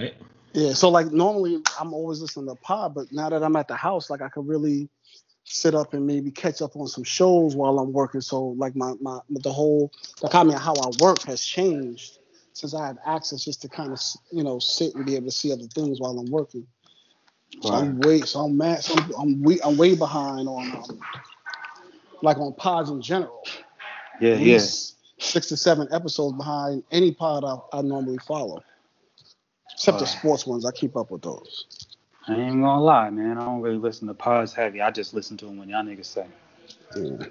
right. Yeah, so like normally I'm always listening to pod, but now that I'm at the house, like I could really sit up and maybe catch up on some shows while I'm working. So like my my the whole like I mean how I work has changed since I have access just to kind of you know sit and be able to see other things while I'm working. So Right. I'm way so I'm mad so I'm I'm way, I'm way behind on um, like on pods in general. Yeah, yeah. six to seven episodes behind any pod I, I normally follow. Except the oh, sports ones, I keep up with those. I ain't gonna lie, man. I don't really listen to pods heavy. I just listen to them when y'all niggas say. Yeah.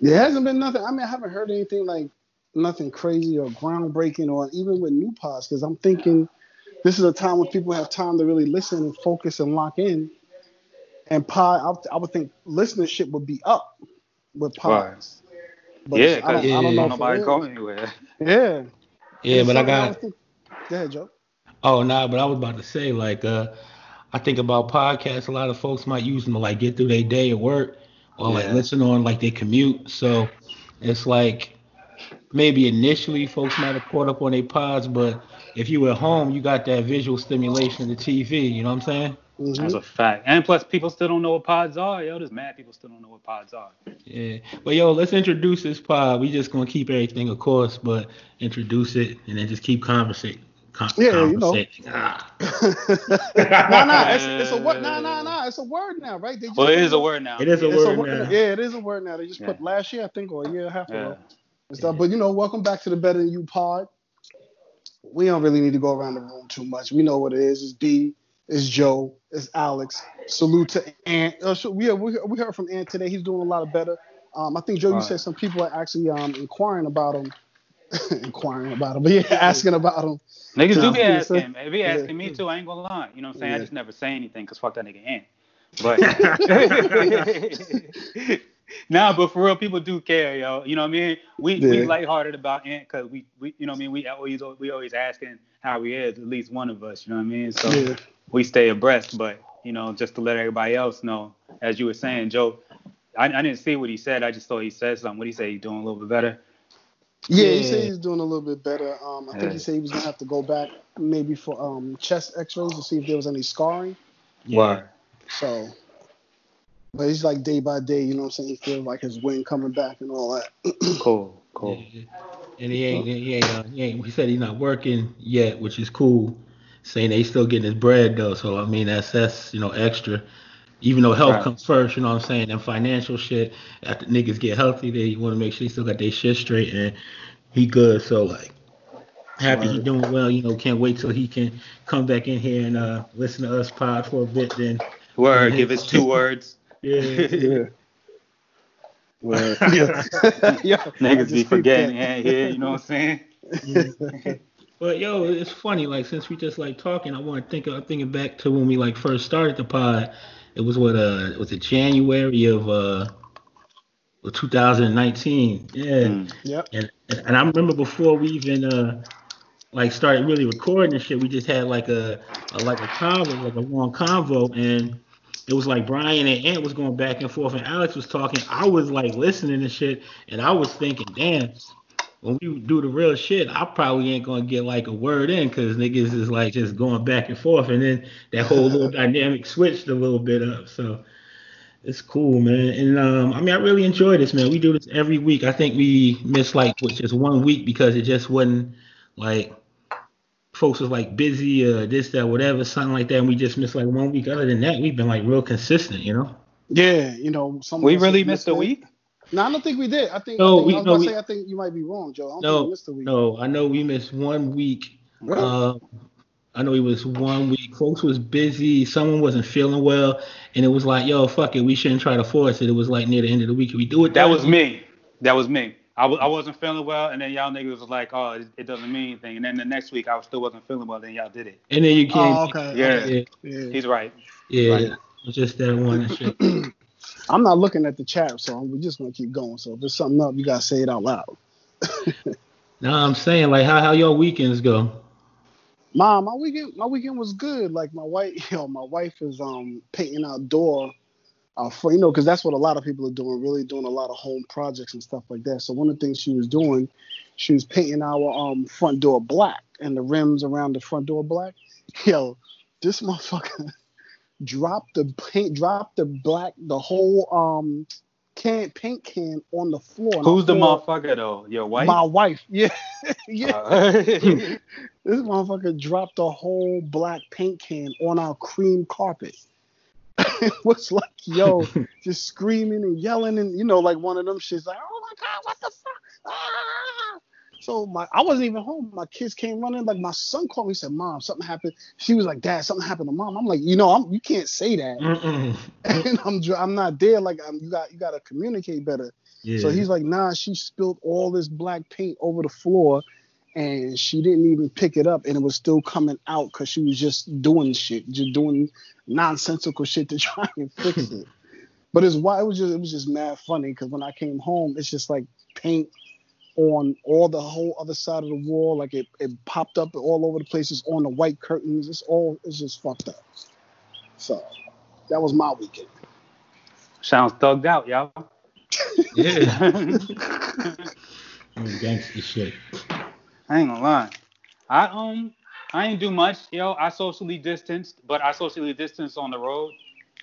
There hasn't been nothing. I mean, I haven't heard anything like nothing crazy or groundbreaking, or even with new pods, because I'm thinking this is a time when people have time to really listen and focus and lock in. And pod, I, I would think listenership would be up with pods. But yeah, I because don't, I don't know. nobody it is. go anywhere. Yeah. Yeah, It's but I got Go ahead, Joe. Oh no, but I was about to say like uh I think about podcasts, a lot of folks might use them to like get through their day at work or like listen on like they commute. So it's like maybe initially folks might have caught up on their pods, but if you were at home, you got that visual stimulation of the TV, you know what I'm saying? Mhm. That's a fact. And plus, people still don't know what pods are. Yo, there's mad people still don't know what pods are. Yeah. But yo, let's introduce this pod. We just gonna keep everything of course, but introduce it and then just keep conversating. Con- Yeah, you know. Ah. nah, nah, it's, it's a word. Nah, nah, nah, it's a word now, right? They just Well, it put is a word now. It is a word a word now. Yeah, it is a word now. They just put last year, I think, or a year and a half Yeah. ago. And stuff. But you know, welcome back to the Better Than You pod. We don't really need to go around the room too much. We know what it is. It's D, it's Joe, it's Alex. Salute to Ant. Uh, so we, we we heard from Ant today. He's doing a lot of better. Um, I think Joe, you Right. said some people are actually um inquiring about him, inquiring about him, but yeah, asking about him. Niggas do be Yeah. asking. They be asking Yeah. me too. I ain't gonna lie. You know what I'm saying? I just never say anything because fuck that nigga Ant. But nah, but for real, people do care, yo. You know what I mean? We we Yeah. lighthearted about Ant because we, we you know what I mean. We always we always asking how he is. At least one of us. You know what I mean? So Yeah. we stay abreast. But you know, just to let everybody else know, as you were saying, Joe. I, I didn't see what he said. I just thought he said something. What he say? He doing a little bit better. Yeah, he said he's doing a little bit better. Um, I think he said he was gonna have to go back maybe for um chest X-rays to see if there was any scarring. Yeah. So, but he's like day by day, you know what I'm saying? He feels like his wind coming back and all that. Cool. Cool. Yeah. And he ain't, he ain't, uh, he ain't, he said he's not working yet, which is cool. Saying they still getting his bread though, so I mean that's that's you know extra. Even though health Right. comes first, you know what I'm saying, and financial shit. After niggas get healthy, they want to make sure he still got their shit straight, and he good. So like, happy he doing well. You know, can't wait till he can come back in here and uh listen to us pod for a bit. Then Word. Give us two words. yeah, yeah. Well, yeah. yeah. Niggas be forgetting. that. Yeah, yeah. You know what I'm saying? But yo, it's funny. Like since we just like talking, I want to think. Of, I'm thinking back to when we like first started the pod. It was what uh, was it January of uh, 2019? Yeah. Mm. Yep. And and I remember before we even uh like started really recording and shit, we just had like a, a like a convo, like a long convo, and it was like Brian and Ant was going back and forth, and Alex was talking. I was like listening and shit, and I was thinking, damn, when we do the real shit, I probably ain't gonna get like a word in because niggas is like just going back and forth, and then that whole little dynamic switched a little bit up. So it's cool, man. And um, I mean, I really enjoy this, man. We do this every week. I think we missed like what, just one week because it just wasn't like folks was like busy, uh, this, that, whatever, something like that. And we just missed like one week. Other than that, we've been like real consistent, you know. Yeah, you know, some We really missed a it. week. No, I don't think we did. I think, No, I, think we- I was no, about we- to say I think you might be wrong, Joe. I don't think No, we missed a week. no, I know we missed one week. Really? Uh, I know it was one week. Folks was busy. Someone wasn't feeling well, and it was like, yo, fuck it, we shouldn't try to force it. It was like near the end of the week. Can we do it? That then? was me. That was me. I w- I wasn't feeling well, and then y'all niggas was like, oh, it, it doesn't mean anything. And then the next week, I was still wasn't feeling well, then y'all did it. And then you can't. Oh, okay. Yeah. okay. Yeah, Yeah. He's right. yeah. Right. It just that one and shit. I'm not looking at the chat, so we're just gonna keep going. So if there's something up, you gotta say it out loud. No, I'm saying like how how your weekends go. Mom, my weekend my weekend was good. Like my wife, you know, my wife is um painting our door uh, for you know, because that's what a lot of people are doing, really doing a lot of home projects and stuff like that. So one of the things she was doing, she was painting our um front door black and the rims around the front door black. Yo, this motherfucker dropped the paint, drop the black, the whole um can paint can on the floor. Who's the motherfucker though? Your wife? My wife. Yeah, yeah. Uh, This motherfucker dropped a whole black paint can on our cream carpet. it was like, yo, just screaming and yelling and you know, like one of them shits like, oh my god, what the fuck? Ah! So my I wasn't even home. My kids came running. Like my son called me, he said, Mom, something happened. She was like, Dad, something happened to mom. I'm like, you know, I'm you can't say that. Mm-mm. and I'm I'm not there. Like I'm, you got you gotta communicate better. Yeah. So he's like, nah, she spilled all this black paint over the floor and she didn't even pick it up and it was still coming out because she was just doing shit, just doing nonsensical shit to try and fix it. But it's why it was just it was just mad funny because when I came home, it's just like paint on all the whole other side of the wall, like it, it popped up all over the places on the white curtains. It's all it's just fucked up. So that was my weekend. Sounds thugged out, y'all. yeah. Gangster shit. I ain't gonna lie. I um I ain't do much, yo. I socially distanced, but I socially distanced on the road.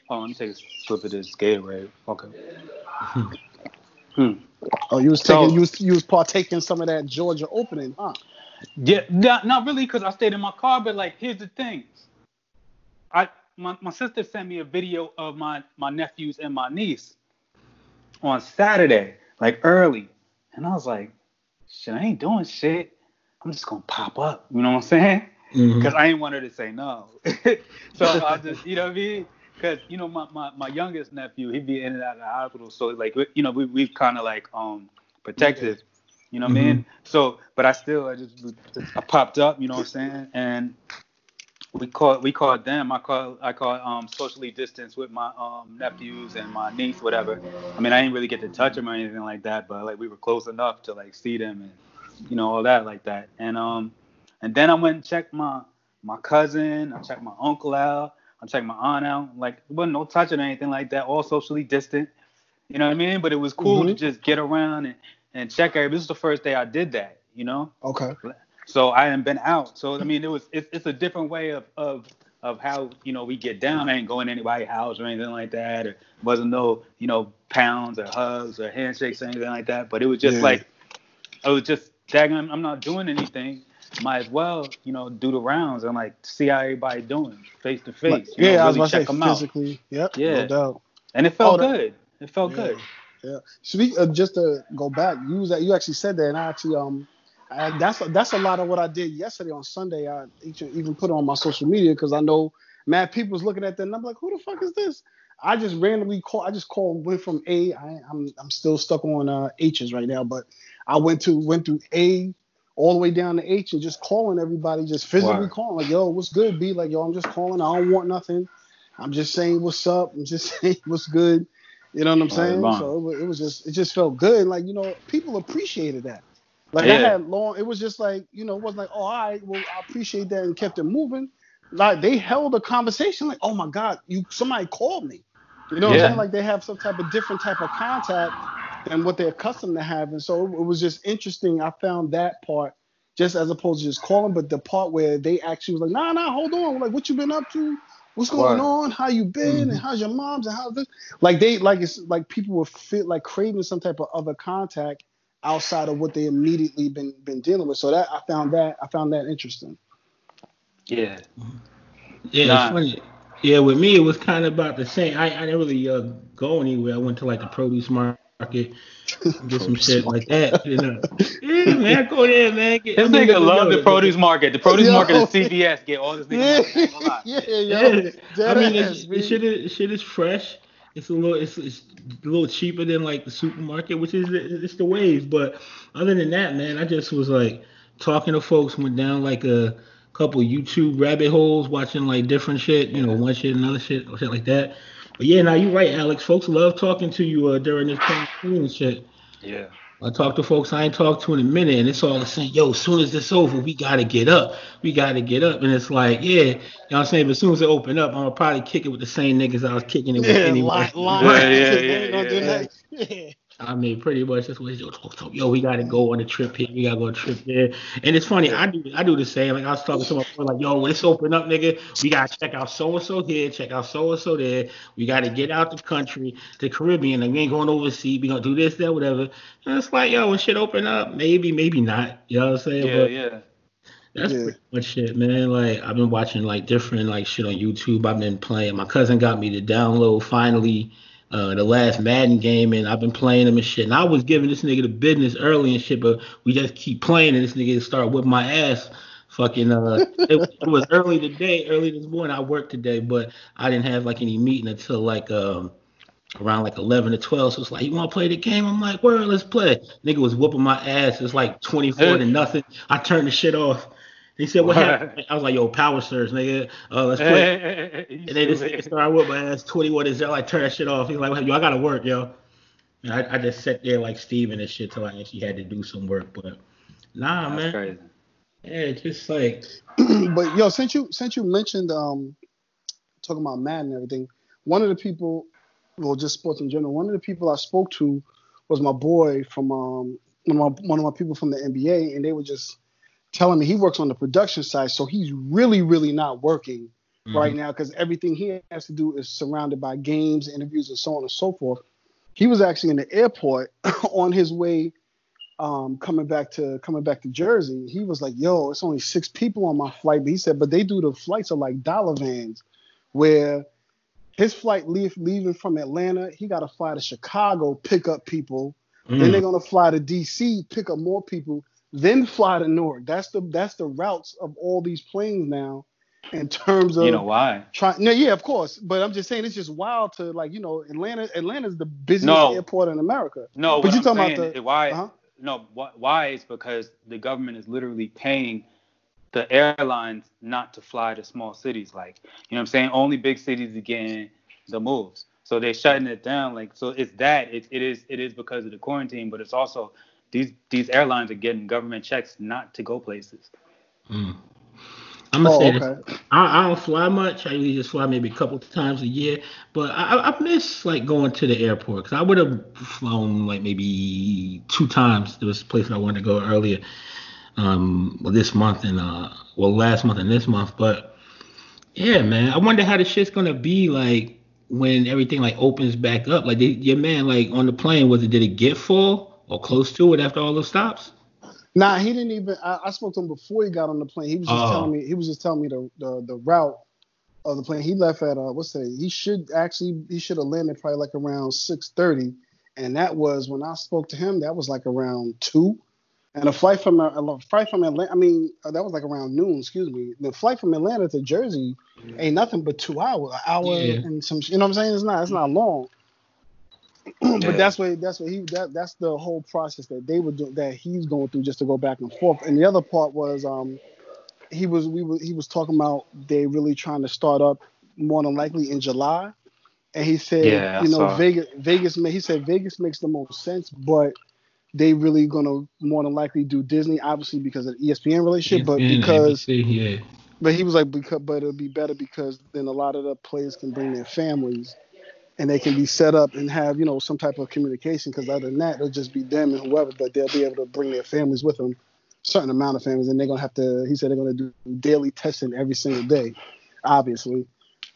Hold on, let me take a slip of this Gatorade. Okay. hmm. Oh, you was So- taking you was you was partaking some of that Georgia opening, huh? Yeah, not, not really, cause I stayed in my car. But like, here's the thing. I my, my sister sent me a video of my my nephews and my niece on Saturday, like early, and I was like, shit, I ain't doing shit. I'm just gonna pop up. You know what I'm saying? Because I ain't want her to say no. so I just, you know what I mean? Because you know my, my, my youngest nephew, he'd be in and out of the hospital, so like you know we we've kind of like um protected you know what I mean? So, but I still I just I popped up, you know what I'm saying? And we called we called them. I call I call um socially distanced with my um nephews and my niece, whatever. I mean I didn't really get to touch them or anything like that, but like we were close enough to like see them and you know all that like that. And um and then I went and checked my my cousin. I checked my uncle out. I checked my aunt out. Like there wasn't no touching or anything like that. All socially distant. You know what I mean? But it was cool to Mhm. just get around and, and check everybody. This is the first day I did that. You know. Okay. So I hadn't been out. So I mean, it was it's, it's a different way of of of how you know we get down. I ain't going to anybody's house or anything like that. Or wasn't no you know pounds or hugs or handshakes or anything like that. But it was just Yeah. like I was just dagging. I'm, I'm not doing anything. Might as well you know do the rounds and like see how everybody doing face to face. you know, yeah, I was really about to check say 'em out. physically. Yep. Yeah. No doubt. And it felt Oh, that- good. It felt Yeah. good. Yeah. Speak uh, just to go back, you was that you actually said that, and I actually um, I, that's that's a lot of what I did yesterday on Sunday. I even put it on my social media because I know mad people was looking at that, and I'm like, who the fuck is this? I just randomly call. I just called went from A. I, I'm I'm still stuck on uh, H's right now, but I went to went through A all the way down to H and just calling everybody, just physically Word. calling like, yo, what's good, B? Like, yo, I'm just calling. I don't want nothing. I'm just saying what's up. I'm just saying what's good. You know what I'm saying? bomb. So it was, it was just it just felt good. Like you know, people appreciated that. Like I had long. It was just like you know, it wasn't like oh, all right, well I appreciate that and kept it moving. Like they held a conversation. Like oh my god, you somebody called me. You know what Yeah. I'm saying? Like they have some type of different type of contact than what they're accustomed to having. So it was just interesting. I found that part just as opposed to just calling, but the part where they actually was like, nah, nah, hold on. Like, what you been up to? What's going Word. on? How you been? And how's your mom's? And how's this? Like they like it's like people would feel like craving some type of other contact outside of what they immediately been been dealing with. So that I found that I found that interesting. Yeah. Yeah, Nah. it's funny. Yeah, with me it was kind of about the same. I, I didn't really uh, go anywhere. I went to like the produce market, get some shit like that. You know, yeah, man, go there, man. Get, This I mean, nigga love the produce market. The produce Yo. market is CVS. Get all this nigga. money. I ain't gonna lie. yeah, yo, Yeah, I mean, ass, it's, man. the shit is shit is fresh. It's a little, it's, it's a little cheaper than like the supermarket, which is the, it's the wave. But other than that, man, I just was like talking to folks, went down like a couple YouTube rabbit holes, watching like different shit, you know, one shit, another shit, shit like that. But yeah, now you're right, Alex. Folks love talking to you uh, during this quarantine and shit. Yeah. I talk to folks I ain't talked to in a minute, and it's all the same. Yo, as soon as this over, we gotta get up. We gotta get up. And it's like, yeah, you know what I'm saying? But as soon as it open up, I'm gonna probably kick it with the same niggas I was kicking it with Yeah, anyway. line, line, Yeah, yeah, just yeah, ain't gonna do yeah. Yeah. I mean, pretty much that's what he's doing. Yo, we gotta go on a trip here. We gotta go on a trip there. And it's funny, I do I do the same. Like I was talking to my friend, like, yo, when it's open up, nigga, we gotta check out so and so here, check out so and so there. We gotta get out the country, the Caribbean. Like we ain't going overseas. We gonna do this, that, whatever. And it's like, yo, when shit open up, maybe, maybe not. You know what I'm saying? Yeah, but yeah. that's Yeah. pretty much it, man. Like I've been watching like different like shit on YouTube. I've been playing. My cousin got me to download finally uh the last Madden game, and I've been playing them and shit. And I was giving this nigga the business early and shit, but we just keep playing, and this nigga start whipping my ass. Fucking uh, it, it was early today, early this morning. I worked today, but I didn't have like any meeting until like um around like 11 to 12. So it's like, you want to play the game? I'm like, word, let's play. Nigga was whooping my ass. It's like 24 to nothing. I turned the shit off. He said, what happened? I was like, yo, power surge, nigga. Uh, let's play. and they just this started with my ass 21 is like turn that shit off. He's like, yo, I gotta work, yo. And I, I just sat there like Steven and shit till I actually had to do some work. But nah, That's man. crazy. Yeah, just like but yo, since you since you mentioned um talking about Madden and everything, one of the people, well, just sports in general, one of the people I spoke to was my boy from um one of my one of my people from the NBA, and they were just telling me he works on the production side, so he's really really not working right now because everything he has to do is surrounded by games, interviews, and so on and so forth. He was actually in the airport on his way um, coming back to coming back to Jersey. He was like, "Yo, it's only six people on my flight." But he said, "But they do the flights are like dollar vans, where his flight leave, leaving from Atlanta, he got to fly to Chicago, pick up people. Then mm, they're gonna fly to DC, pick up more people, then fly to Newark. That's the that's the routes of all these planes now, in terms of You know why? trying. No, yeah, of course. But I'm just saying it's just wild to like you know Atlanta. Atlanta's the busiest No. airport in America. No, But what you I'm talking about the- why? Uh-huh. No, wh- why is because the government is literally paying the airlines not to fly to small cities. Like, you know what I'm saying? Only big cities are getting the moves. So they're shutting it down. Like, so it's that. It, it is it is because of the quarantine, but it's also these these airlines are getting government checks not to go places. mm. I'm gonna Oh, say this. I, I don't fly much. I usually just fly maybe a couple times a year. But I, I- I miss like going to the airport because I would have flown like maybe two times. There was a place I wanted to go earlier, um, well this month and uh, well last month and this month. But yeah, man, I wonder how the shit's gonna be like when everything like opens back up. Like did, your man like on the plane was it did it get full or close to it after all those stops? Nah, he didn't even. I, I spoke to him before he got on the plane. He was just Oh. telling me. He was just telling me the, the the route of the plane. He left at uh, what's that? He should actually he should have landed probably like around six thirty, and that was when I spoke to him. That was like around two, and a flight from a, a flight from Atlanta. I mean, uh, that was like around noon. Excuse me. The flight from Atlanta to Jersey ain't nothing but two hours, an hour Yeah. and some. You know what I'm saying? It's not. It's not long. but Yeah. that's what that's what he that that's the whole process that they were do that he's going through just to go back and forth. And the other part was um he was we were he was talking about they really trying to start up more than likely in July. And he said, Yeah, you know, saw. Vegas Vegas he said Vegas makes the most sense, but they really gonna more than likely do Disney, obviously because of the ESPN relationship, but because ABC, yeah. but he was like, because, but it'll be better because then a lot of the players can bring their families, and they can be set up and have you know some type of communication. Because other than that, it'll just be them and whoever, but they'll be able to bring their families with them, certain amount of families, and they're gonna have to. He said they're gonna do daily testing every single day, obviously,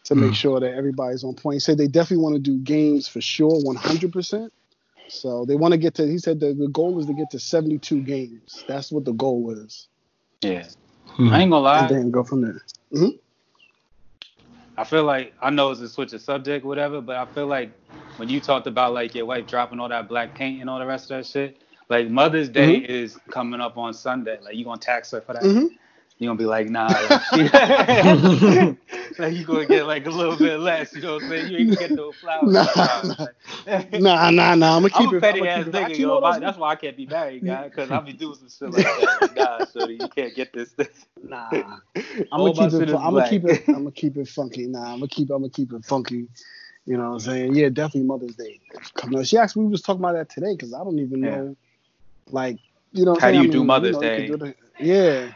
to make Mm. sure that everybody's on point. He said they definitely want to do games for sure, 100 percent. So they want to get to. He said the, the goal is to get to 72 games. That's what the goal is, Yeah. Hmm. I ain't gonna lie. and then go from there. I feel like I know it's a switch of subject, whatever, but I feel like when you talked about like your wife dropping all that black paint and all the rest of that shit, like Mother's Day is coming up on Sunday. Like you gonna tax her for that? Mhm. You gonna be like, nah, like, you gonna get like a little bit less. You know what I'm saying? You ain't gonna get no flowers. Nah, Like- Nah, nah, nah. I'm gonna keep I'm a it. petty I'ma ass keep it- nigga, yo. you those- That's why I can't be married, guy, because I'll be doing some shit like that. nah, so you can't get this thing. Nah, I'm gonna keep it. it. I'm gonna keep it. I'm gonna keep it funky. Nah, I'm gonna keep. I'm gonna keep it funky. You know what I'm saying? Yeah, definitely Mother's Day coming up. She actually we was talking about that today because I don't even Yeah. know like you know. How do you I do mean, Mother's know, Day? do the- yeah.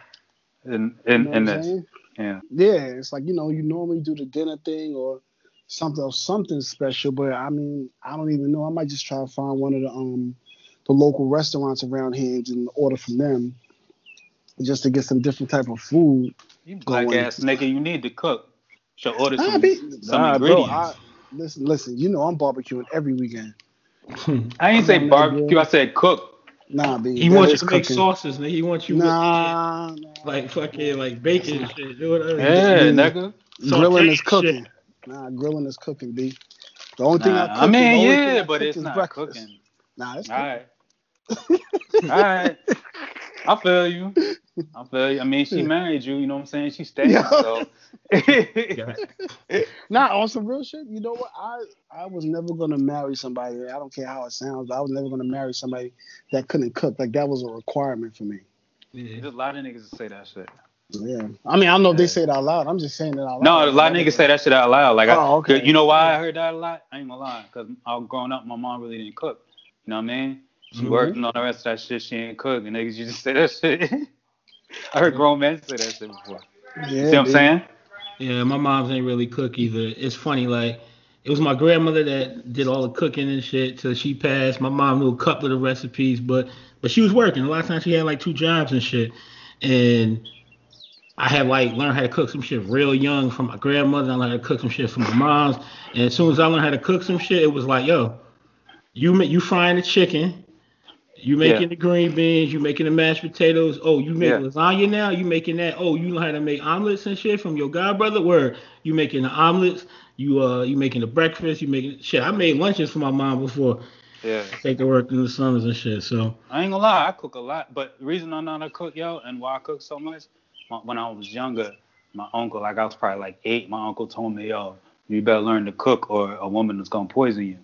And You and know and this. saying? Yeah. Yeah, it's like you know you normally do the dinner thing or something or something special, but I mean I don't even know. I might just try to find one of the um the local restaurants around here and order from them just to get some different type of food. You black Going- ass nigga, you need to cook. So order Nah, some, be, some nah, bro, ingredients. I, listen, listen. You know I'm barbecuing every weekend. I ain't say I'm not barbecue. I said cook. Nah, be He wants you is to make sauces, nigga. He wants you with, Nah, nah. like fucking like bacon and shit. Do whatever. Yeah, Mm. nigga. grilling is cooking. shit. Nah, grilling is cooking, B. The only thing I cook, I mean, the only thing yeah, but it's not breakfast. cooking. Nah, it's All cooking. right. All right. I feel you. I feel you. I mean, she married you, you know what I'm saying? She stayed. Yeah. So. Yeah. Nah, on some real shit. You know what? I I was never gonna marry somebody. I don't care how it sounds. But I was never gonna marry somebody that couldn't cook. Like that was a requirement for me. Yeah. There's a lot of niggas that say that shit. Yeah. I mean, I don't know if they say it out loud. I'm just saying it out loud. No, a lot of niggas say that shit out loud. Like, I, Oh, okay. you know why I heard that a lot? I ain't gonna lie, cause I was growing up, my mom really didn't cook. You know what I mean? She Mhm. worked and all the rest of that shit. She ain't cook, and niggas used to say that shit. I heard grown men say that shit before. Yeah, See what I'm saying? Yeah, my mom's ain't really cook either. It's funny, like it was my grandmother that did all the cooking and shit till she passed. My mom knew a couple of the recipes, but but she was working. A lot of times she had like two jobs and shit. And I had like learned how to cook some shit real young from my grandmother. I learned how to cook some shit from my mom's. And as soon as I learned how to cook some shit, it was like, yo, you ma- you frying the chicken, you making Yeah. the green beans, you making the mashed potatoes. Oh, you make Yeah. lasagna now? You making that? Oh, you know how to make omelets and shit from your godbrother? Where you making the omelets? You uh you making the breakfast? You making shit? I made lunches for my mom before Yeah. take to work in the summers and shit. So I ain't gonna lie, I cook a lot. But the reason I know how to cook, yo, and why I cook so much, my, when I was younger, my uncle, like I was probably like eight, my uncle told me, yo, you better learn to cook or a woman is gonna poison you.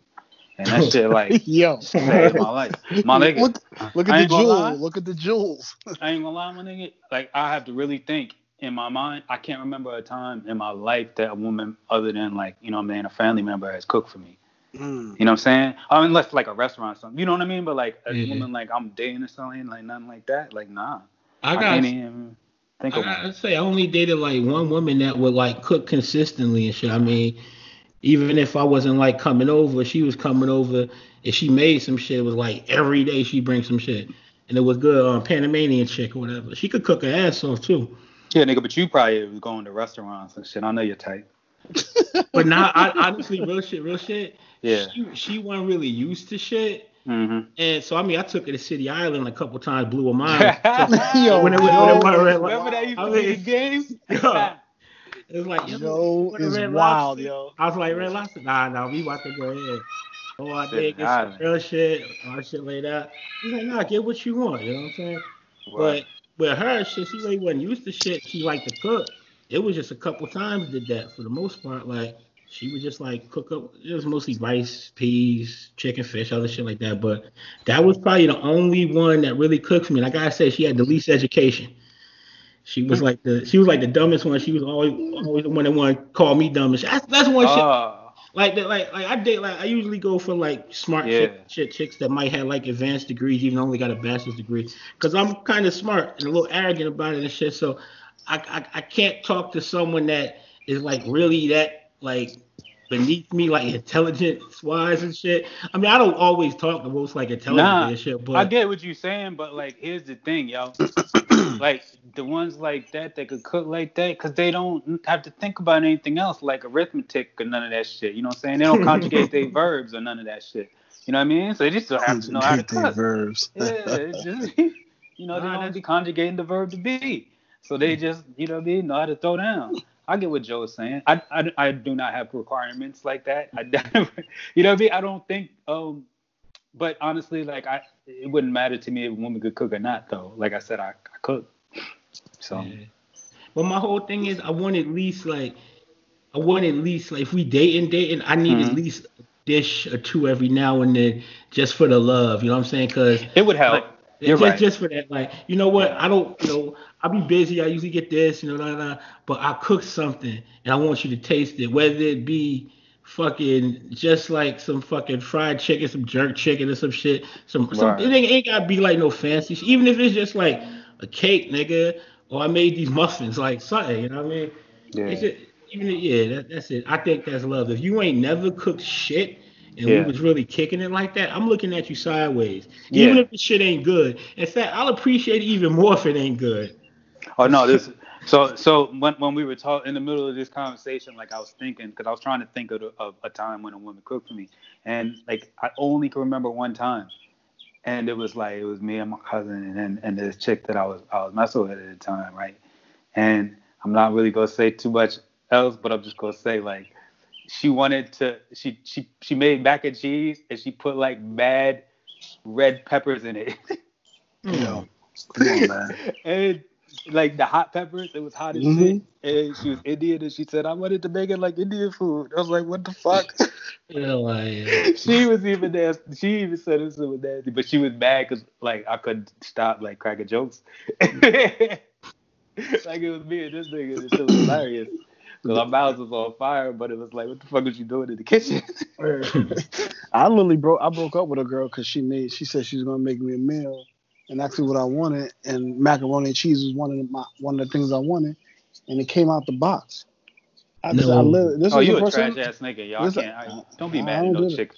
And that shit like Yo, saved my life. My nigga, look, look at the gonna jewel. Look at the jewels. I ain't gonna lie, my nigga. Like I have to really think in my mind. I can't remember a time in my life that a woman other than like, you know what I mean, a family member has cooked for me. Mm. You know what I'm saying? I mean, unless like a restaurant or something. You know what I mean? But like a Yeah. woman like I'm dating or something, like nothing like that. Like nah. I I, got can't even think I of one. gotta say I only dated like one woman that would like cook consistently and shit. I mean, even if I wasn't like coming over, she was coming over. If she made some shit, it was like every day she bring some shit, and it was good. Um, Panamanian chick or whatever. She could cook her ass off too. Yeah, nigga, but you probably was going to restaurants and shit. I know you're tight. But now, I, honestly, real shit, real shit. Yeah. She, she wasn't really used to shit, Mm-hmm. and so I mean, I took her to City Island a couple times, blew her mind. Yo, when it, when it, when it, Remember that used I to be the mean, game? Yeah. It was like, yo, Yo what is red wild, lobster. yo. I was like, Red Lobster? Nah, nah, we about to go ahead. Oh, I Shit, did get some real shit, all that shit laid out. He's like, nah, get what you want, you know what I'm saying? Right. But with her, shit, she really wasn't used to shit. She liked to cook. It was just a couple times did that for the most part. Like, she would just like cook up, it was mostly rice, peas, chicken, fish, other shit like that. But that was probably the only one that really cooked for me. And I gotta say, she had the least education. She was like the she was like the dumbest one. She was always always the one that wanted to call me dumb and shit. That's, that's one shit Oh, like that, like like I date like I usually go for like smart Yeah. chick, chick chicks that might have like advanced degrees, even only got a bachelor's degree, because I'm kind of smart and a little arrogant about it and shit. So I, I I can't talk to someone that is like really that like beneath me, like intelligence wise and shit. I mean, I don't always talk the most like intelligent Nah, and shit, but I get what you're saying, but like, here's the thing, yo. like the ones like that that could cook like that, cause they don't have to think about anything else, like arithmetic or none of that shit. You know what I'm saying? They don't conjugate their verbs or none of that shit. You know what I mean? So they just don't have to know how to Conjugate cook. verbs. Yeah, it's just you know they Nah, don't that's- be conjugating the verb to be. So they just you know what I mean know how to throw down. I get what Joe is saying. I, I, I do not have requirements like that. I you know what I mean. I don't think um, but honestly, like I it wouldn't matter to me if a woman could cook or not though. Like I said, I, I cook. So Yeah. But my whole thing is I want at least like I want at least like if we dating dating I need Mhm. at least a dish or two every now and then just for the love. You know what I'm saying? Because it would help. Like, You're just, right. just for that, like, you know what? I don't, you know, I'll be busy. I usually get this, you know, nah, nah, but I cook something and I want you to taste it, whether it be fucking just like some fucking fried chicken, some jerk chicken or some shit. Some, some it ain't, ain't gotta be like no fancy. shit. Even if it's just like a cake, nigga, or I made these muffins, like something. You know what I mean? Yeah. It's just, even yeah, that, that's it. I think that's love. If you ain't never cooked shit and Yeah. we was really kicking it like that, I'm looking at you sideways. Yeah. Even if the shit ain't good. In fact, I'll appreciate it even more if it ain't good. Oh no, this. So so when when we were talking in the middle of this conversation, like I was thinking, because I was trying to think of, the- of a time when a woman cooked for me, and like I only can remember one time, and it was like it was me and my cousin and and this chick that I was I was messing with at the time, right? And I'm not really gonna say too much else, but I'm just gonna say like she wanted to she she she made mac and cheese and she put like mad red peppers in it. Yo. Come on, man. and like the hot peppers, it was hot as Mhm. shit. And she was Indian, and she said, "I wanted to make it like Indian food." I was like, "What the fuck?" You know, like, she was even nasty. She even said it was nasty, but she was mad because like I couldn't stop like cracking jokes. like it was me and this nigga. This shit was hilarious. Cause our mouths was on fire, but it was like, what the fuck was you doing in the kitchen? I literally broke. I broke up with a girl because she made. She said she was gonna make me a meal, and actually what I wanted, and macaroni and cheese was one of the, my one of the things I wanted, and it came out the box. I just, I No. literally, this oh, was you the a first trash time- ass nigga, y'all Listen, can't. I, don't be I mad at don't no do that. chick.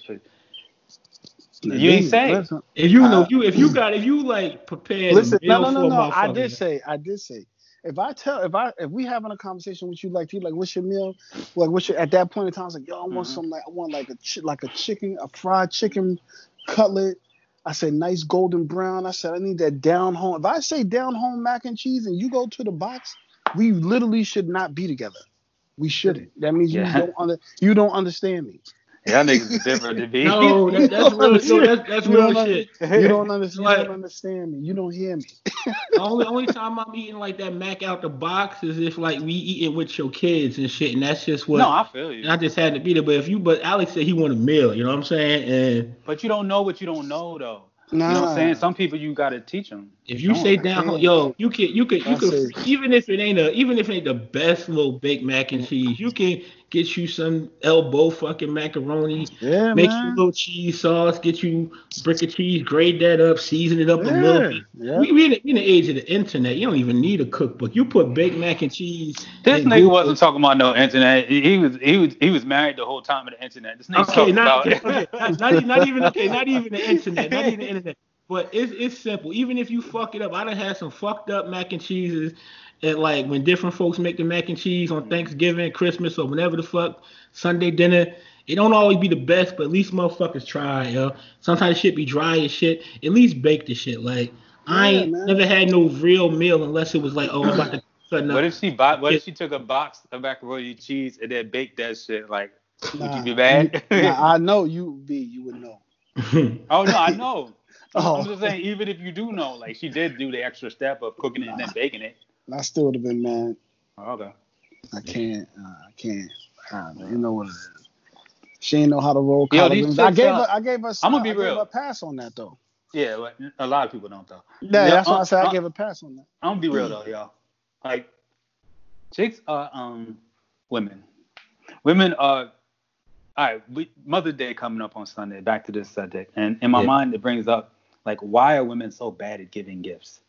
You ain't say. Listen, if you know, Uh, if you if you got if you like prepared listen no, no, no, no. I did say, I did say, if I tell, if I, if we having a conversation with you, like you, like, what's your meal? Like, what's your? At that point in time, I was like, yo, I want Mhm. some, like, I want like a, chi- like a chicken, a fried chicken cutlet. I said nice golden brown. I said I need that down home. If I say down home mac and cheese, and you go to the box, we literally should not be together. We shouldn't. That means Yeah. you don't under, you don't understand me. Y'all niggas is different than me. no, that, that's real. No, that's that's You real don't shit. You don't understand. Like- you don't understand me. You don't hear me. The only only time I'm eating like that mac out the box is if like we eating with your kids and shit, and that's just what. no, I feel you. and I just had to be there. But if you, but Alex said he want a meal. You know what I'm saying? And But you don't know what you don't know, though. Nah. You know what I'm saying? Some people you gotta teach them. if you No, say I down, can't. yo, you can you can you can even if it ain't a even if it ain't the best little baked mac and cheese, you can get you some elbow fucking macaroni, Yeah, make man. you a little cheese sauce, get you brick of cheese, grade that up, season it up a little bit. yeah. We, we, in the, we in the age of the internet. You don't even need a cookbook. You put baked mac and cheese. This in nigga Google. wasn't talking about no internet. He he was he was he was married the whole time of the internet. This nigga Okay, talking not, about okay, not, not, even- not even okay, not even the internet, not even the internet. But it's it's simple. Even if you fuck it up, I done had some fucked up mac and cheeses, and like when different folks make the mac and cheese on Thanksgiving, Christmas, or whenever the fuck Sunday dinner. It don't always be the best, but at least motherfuckers try, yo. Sometimes shit be dry as shit. At least bake the shit. Like I ain't man. never had no real meal unless it was like, oh, I'm about to cut What up. if she bought? What if she took a box of macaroni and cheese and then baked that shit? Like, would you be mad? you- nah, I know you would be. You would know. oh no, I know. Oh. I'm just saying, even if you do know, like she did do the extra step of cooking it and then baking it. I still would have been mad. Okay. I can't. Uh, I can't. Uh, you know what it is. She ain't know how to roll Yo, collard these greens. I gave her. I gave her. I'ma be I gave real. her a pass on that though. Yeah, but a lot of people don't though. Yeah, Yeah, that's why uh, I said I uh, gave a pass on that. I'm gonna be real though, y'all. Like, chicks are um women. Women are. All right, we, Mother's Day coming up on Sunday. Back to this subject, and in my Yeah. mind, it brings up like, why are women so bad at giving gifts?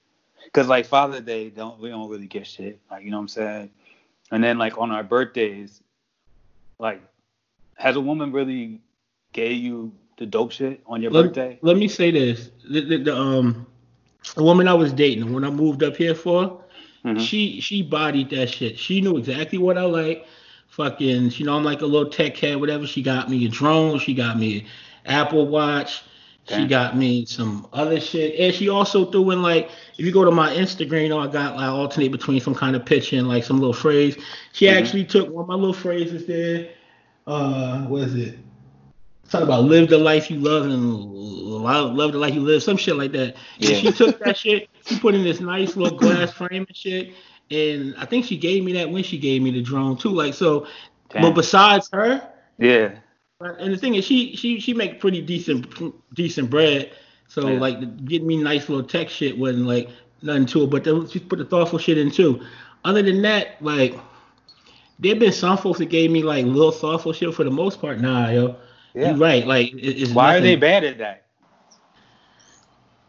Because like Father's Day, don't we don't really get shit. Like you know what I'm saying? And then like on our birthdays, like, has a woman really gave you the dope shit on your let, birthday? Let me say this: the, the, the um, the woman I was dating when I moved up here for, Mhm. she she bodied that shit. She knew exactly what I like. Fucking, you know, I'm like a little tech head, whatever. She got me a drone. She got me an Apple Watch. She got me some other shit, and she also threw in like, if you go to my Instagram, you know, I got like alternate between some kind of picture and like some little phrase. She Mhm. actually took one of my little phrases there. Uh, what is it? Talk about live the life you love and love, the life you live, some shit like that. And Yeah. she took that shit, she put in this nice little glass frame and shit. And I think she gave me that when she gave me the drone too. Like so, Damn. but besides her, yeah. And the thing is, she she she make pretty decent decent bread. So Yeah. like getting me nice little tech shit wasn't like nothing to it. But then she put the thoughtful shit in too. Other than that, like there been some folks that gave me like little thoughtful shit. For the most part, nah, yo. Yeah. You're right. Like, it, it's Why are they bad at that?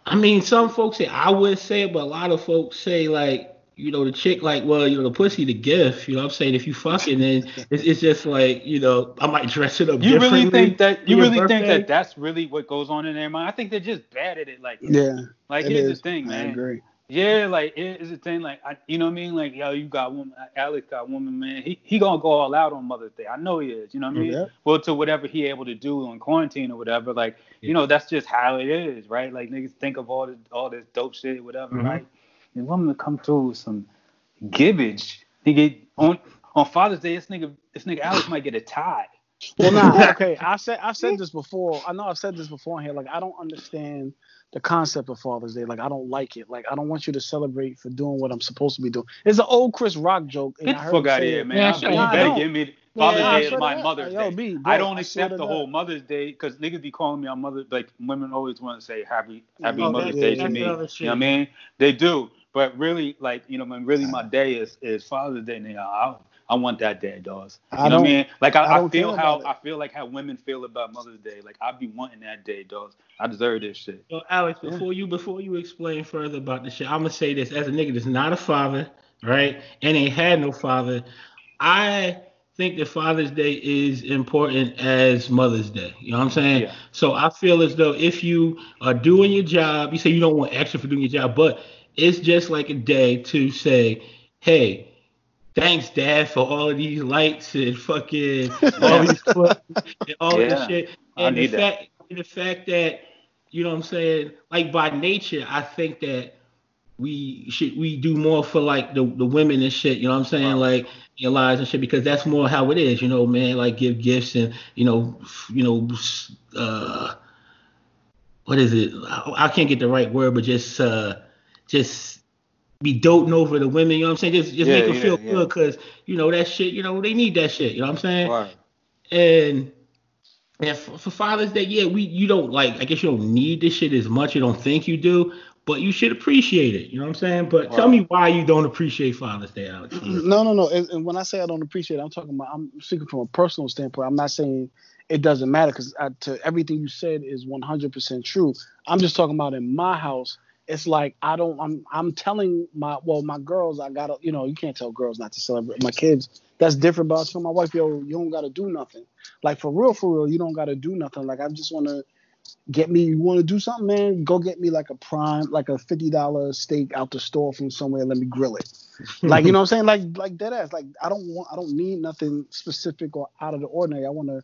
I mean, some folks say I would say it, but a lot of folks say like, you know, the chick like, well, you know, the pussy, the gift. You know, what I'm saying if you fucking, then it's, it's just like, you know, I might dress it up. You really think that you your really think that that's really what goes on in their mind? I think they're just bad at it. Like, Yeah. like it here's is. the thing, I man. agree. Yeah, like it is a thing, like I, you know what I mean, like yo, you got woman, Alex got woman, man. He he gonna go all out on Mother's Day. I know he is. You know what I mean? Yeah. Well, to whatever he able to do on quarantine or whatever, like you know that's just how it is, right? Like niggas think of all this all this dope shit, whatever, Mhm. right? And woman come through with some gibbage. Nigga on on Father's Day, this nigga this nigga Alex might get a tie. Well, nah, okay. I said I've said this before. I know I've said this before here. Like I don't understand the concept of Father's Day. Like I don't like it. Like I don't want you to celebrate for doing what I'm supposed to be doing. It's an old Chris Rock joke. and Get I the heard fuck him out of here, it. man. Yeah, I- sure. you Nah, I better don't. give me Father's Yeah, Day is my to Mother's Yo, Day. B, bro, I don't I accept the whole God. Mother's Day because niggas be calling me on Mother like women always want to say happy happy Oh, Mother's that- Day yeah, to me. You know what I mean? They do, but really like you know when really my day is is Father's Day. Nigga, I I want that day, dogs. You I know what I mean? Like I, I I, feel how I feel like how women feel about Mother's Day. Like I be wanting that day, dogs. I deserve this shit. Yo, Alex, before you before you explain further about the shit, I'm gonna say this as a nigga that's not a father, right, and ain't had no father. I think that Father's Day is important as Mother's Day. You know what I'm saying? Yeah. So I feel as though if you are doing your job, you say you don't want extra for doing your job, but it's just like a day to say, hey. Thanks, Dad, for all of these lights and fucking all these clothes and all this shit. I And the need that. fact, the fact that you know what I'm saying? Like by nature, I think that we should we do more for like the, the women and shit, you know what I'm saying? Like your lives and shit, because that's more how it is, you know, man, like give gifts and you know, you know, uh what is it? I, I can't get the right word, but just uh just be doting over the women, you know what I'm saying? Just just Yeah, make them yeah, feel yeah. good because you know that shit, you know, they need that shit, you know what I'm saying? Right. And and for, for Father's Day, yeah, we you don't like. I guess you don't need this shit as much. You don't think you do, but you should appreciate it. You know what I'm saying? But tell me why you don't appreciate Father's Day, Alex. No, no, no. And, and when I say I don't appreciate it, I'm talking about. I'm speaking from a personal standpoint. I'm not saying it doesn't matter because to everything you said is 100% true. I'm just talking about in my house. It's like I don't. I'm. I'm telling my well, my girls. I gotta. You know, you can't tell girls not to celebrate. My kids. That's different. But I tell my wife, yo, you don't gotta do nothing. Like for real, for real, you don't gotta do nothing. Like I just wanna get me. You want to do something, man? Go get me like a prime, like a fifty dollar steak out the store from somewhere. Let me grill it like you know what I'm saying? Like like dead ass. Like I don't want I don't need nothing specific or out of the ordinary. I want to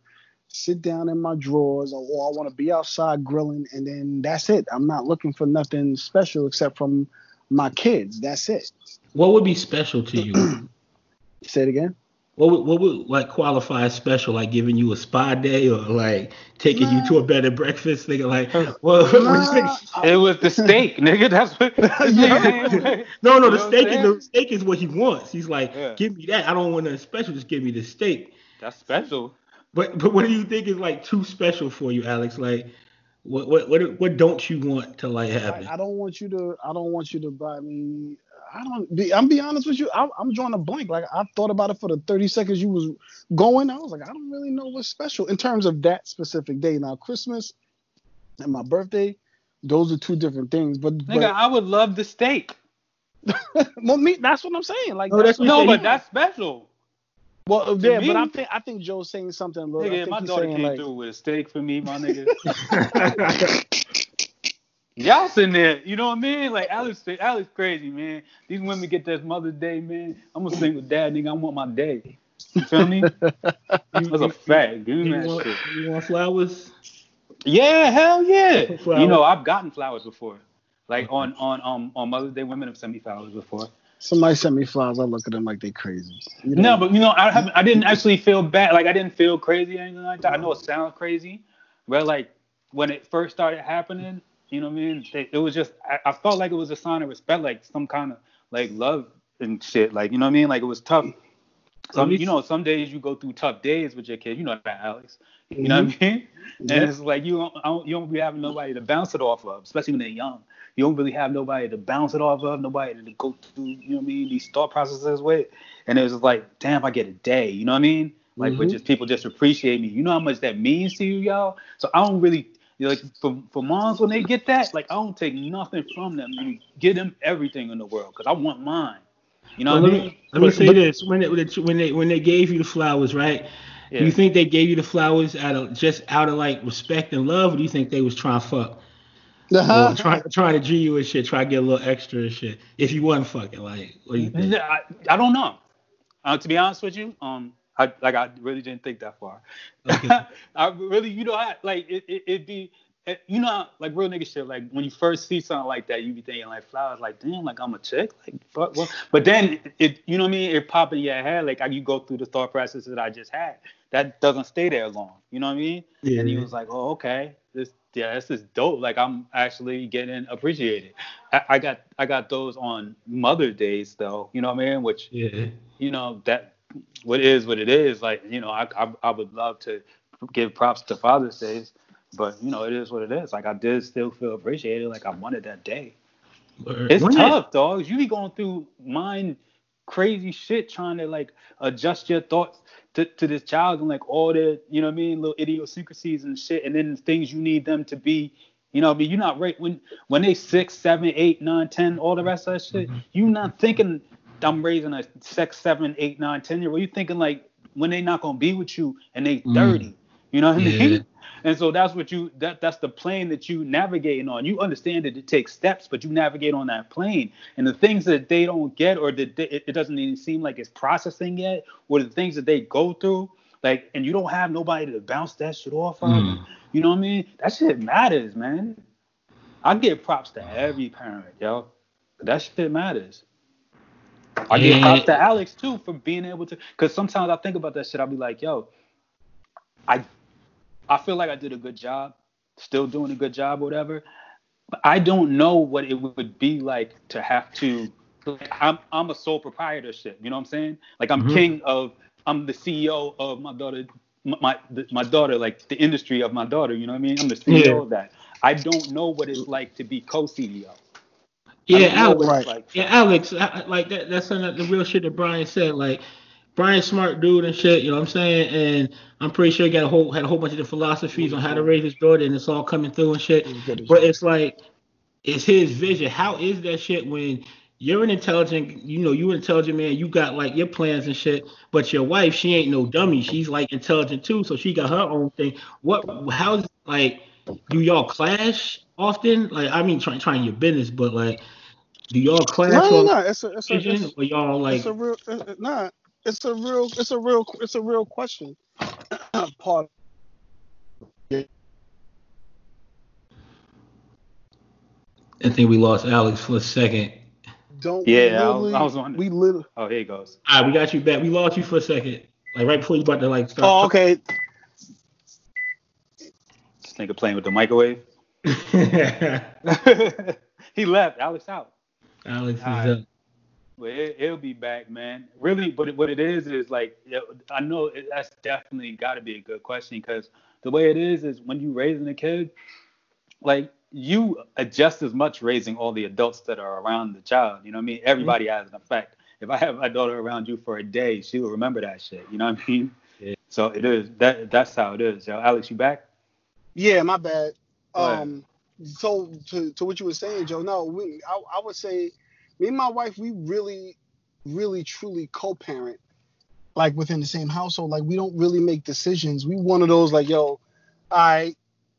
sit down in my drawers or, or I want to be outside grilling and then that's it. I'm not looking for nothing special except from my kids. That's it. What would be special to you? Say it again. what would what would like qualify as special? Like giving you a spa day or like taking you to a bed and breakfast? Thinking like, well, what do you think? Nah, It was the steak, nigga. That's what. Yeah. No, no, You the know what steak I'm is saying? the steak is what he wants. He's like, Yeah. give me that. I don't want nothing special. Just give me the steak. That's special. But but what do you think is like too special for you, Alex? Like, what what what what don't you want to like happen? I, I don't want you to. I don't want you to buy me. I don't. Be, I'm be honest with you. I, I'm drawing a blank. Like I thought about it for the 30 seconds you was going. I was like, I don't really know what's special in terms of that specific day. Now Christmas and my birthday, those are two different things. But, Nigga, I would love the steak. well, me, that's what I'm saying. Like oh, No, that's what No, but that's special. Well, to yeah. me- But I think I think Joe's saying something a little. I Nigga, if think my he's daughter saying came like, through with a steak for me, my nigga. Y'all sitting there, you know what I mean? Like Alex, Alex crazy, man. These women get this Mother's Day, man. I'm gonna sing with dad, nigga. I want my day. You feel me? That's a fact. Give me you, that want, shit. you want flowers? Yeah, hell yeah. Flowers. You know, I've gotten flowers before. Like on on um on Mother's Day, women have sent me flowers before. Somebody sent me flowers. I look at them like they crazy. You No, but you know, I haven't. I didn't actually feel bad. Like I didn't feel crazy or anything like that. I know it sounds crazy, but like when it first started happening, you know what I mean? It, it was just I, I felt like it was a sign of respect, like some kind of like love and shit. Like you know what I mean? Like it was tough. Some, me- you know, some days you go through tough days with your kid. You know that, Alex. You know what I mm-hmm. mean? And Yeah. it's like you don't, I don't you don't be having nobody to bounce it off of, especially when they're young. You don't really have nobody to bounce it off of, nobody to go through, you know what I mean, these thought processes with. And it was like, damn, I get a day, you know what I mean? Like, mm-hmm. but just people just appreciate me. You know how much that means to you, y'all. So I don't really you know, like for, for moms when they get that, like I don't take nothing from them. You give them everything in the world because I want mine. You know well, what I mean? Let me say this: when they when they when they gave you the flowers, right? Yeah. Do you think they gave you the flowers out of just out of like respect and love, or do you think they was trying to fuck? Uh-huh. trying trying to G you and shit, try to get a little extra and shit. If you wasn't fucking, like, what do you think? I, I don't know. Uh, to be honest with you, um, I like I really didn't think that far. Okay. I really, you know, I like it. it would be, it, you know, like real nigga shit. Like when you first see something like that, you be thinking like flowers, like damn, like I'm a chick, like fuck. Well, but then it, you know what I mean? It pop in your head, like you go through the thought process that I just had. That doesn't stay there long. You know what I mean? Yeah. And he was like, oh okay, this yeah, this is dope. Like I'm actually getting appreciated. I, I, got I got those on Mother Days though. You know what I mean? Which yeah. you know that what is what it is. Like you know, I, I I would love to give props to Father's Days, but you know, it is what it is. Like I did still feel appreciated. Like I wanted that day. It's when tough, dogs. You be going through mind crazy shit trying to like adjust your thoughts to, to this child and like all the you know what I mean little idiosyncrasies and shit and then things you need them to be you know I mean you're not right when when they six seven eight nine ten all the rest of that shit mm-hmm. you're not thinking I'm raising a six, seven, eight, nine, ten year old. you're thinking like when they not gonna be with you and they mm. 30. You know what I mean? And so that's what you that that's the plane that you navigating on. You understand that it takes steps, but you navigate on that plane. And the things that they don't get or that they, it doesn't even seem like it's processing yet, or the things that they go through, like, and you don't have nobody to bounce that shit off of. Mm. You know what I mean? That shit matters, man. I give props to every parent, yo. That shit matters. I give props to Alex too for being able to, because sometimes I think about that shit. I'll be like, yo, I, I feel like I did a good job, still doing a good job, whatever. But I don't know what it would be like to have to. Like, I'm I'm a sole proprietorship. You know what I'm saying? Like I'm mm-hmm. king of. I'm the CEO of my daughter. My my daughter, like the industry of my daughter. You know what I mean? I'm the CEO yeah. of that. I don't know what it's like to be co-CEO. Yeah, Alex. Like, yeah, Alex. I, like that. That's the real shit that Brian said. Like Brian's smart dude and shit. You know what I'm saying? And I'm pretty sure he got a whole had a whole bunch of the philosophies on how to raise his daughter, and it's all coming through and shit. But it's like it's his vision. How is that shit when you're an intelligent, you know, you an intelligent man, you got like your plans and shit, but your wife, she ain't no dummy. She's like intelligent too, so she got her own thing. What how's like do y'all clash often? Like I mean trying trying your business, but like do y'all clash? No, no, no. It's a, it's a, it's, or y'all like? It's a real, it's, nah. It's a real, it's a real, it's a real question. Part. I think we lost Alex for a second. Don't yeah, I was, I was on. We literally. Oh, here he goes. All right, we got you back. We lost you for a second, like right before you about to like start. Oh, okay. This nigga playing with the microwave. he left. Alex out. Alex is right. up. Well, it, will be back, man. Really, but what it is is like I know it, that's definitely got to be a good question because the way it is is when you raising a kid, like you adjust as much raising all the adults that are around the child. You know what I mean? Everybody mm-hmm. has an effect. If I have my daughter around you for a day, she will remember that shit. You know what I mean? Yeah. So it is that that's how it is. Yo, Alex, you back? Yeah, my bad. Um, so to, to what you were saying, Joe, no, we I, I would say me and my wife, we really, really truly co-parent, like within the same household. Like we don't really make decisions. We one of those like, yo, I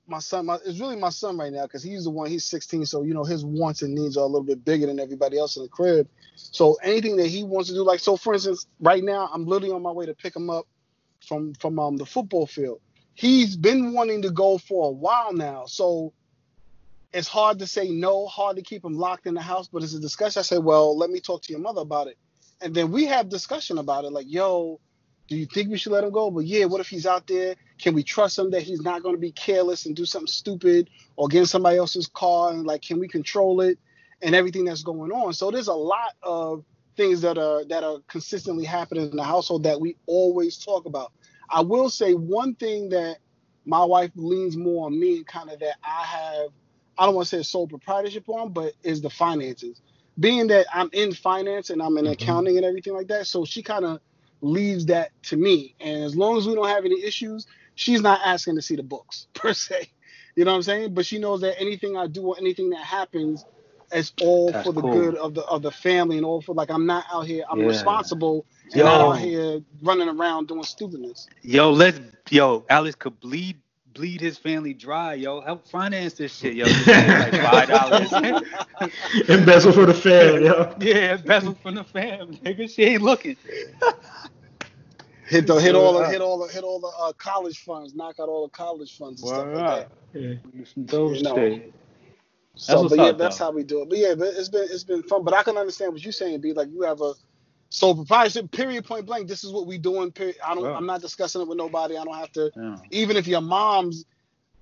my son, my, it's really my son right now because he's the one. He's 16, so you know his wants and needs are a little bit bigger than everybody else in the crib. So anything that he wants to do, like so, for instance, right now I'm literally on my way to pick him up from from um the football field. He's been wanting to go for a while now, so it's hard to say no, hard to keep him locked in the house, but it's a discussion. I say, well, let me talk to your mother about it. And then we have discussion about it, like, yo, do you think we should let him go? But yeah, what if he's out there? Can we trust him that he's not going to be careless and do something stupid or get in somebody else's car? And like, can we control it and everything that's going on? So there's a lot of things that are that are consistently happening in the household that we always talk about. I will say one thing that my wife leans more on me, and kind of that I have I don't want to say sole proprietorship on, but is the finances. Being that I'm in finance and I'm in Mhm. accounting and everything like that, so she kind of leaves that to me. And as long as we don't have any issues, she's not asking to see the books per se. You know what I'm saying? But she knows that anything I do or anything that happens is all That's for the cool. good of the of the family and all for like I'm not out here. I'm Yeah. responsible and Yo. not out here running around doing stupidness. Yo, let's yo, Alex could bleed bleed his family dry, yo. Help finance this shit, yo. Like five dollars. Embezzle for the fam, yo. yeah, embezzle from the fam, nigga. She ain't looking. Hit the hit all the hit all the hit all the uh, college funds, knock out all the college funds and stuff Word like that. Yeah. Some dope You know. So, what's but yeah, up, that's though. how we do it. But yeah, but it's been it's been fun. But I can understand what you're saying, be like you have a sole proprietorship. Period. Point blank. This is what we doing. Period. I don't. Yeah. I'm not discussing it with nobody. I don't have to. Yeah. Even if your mom's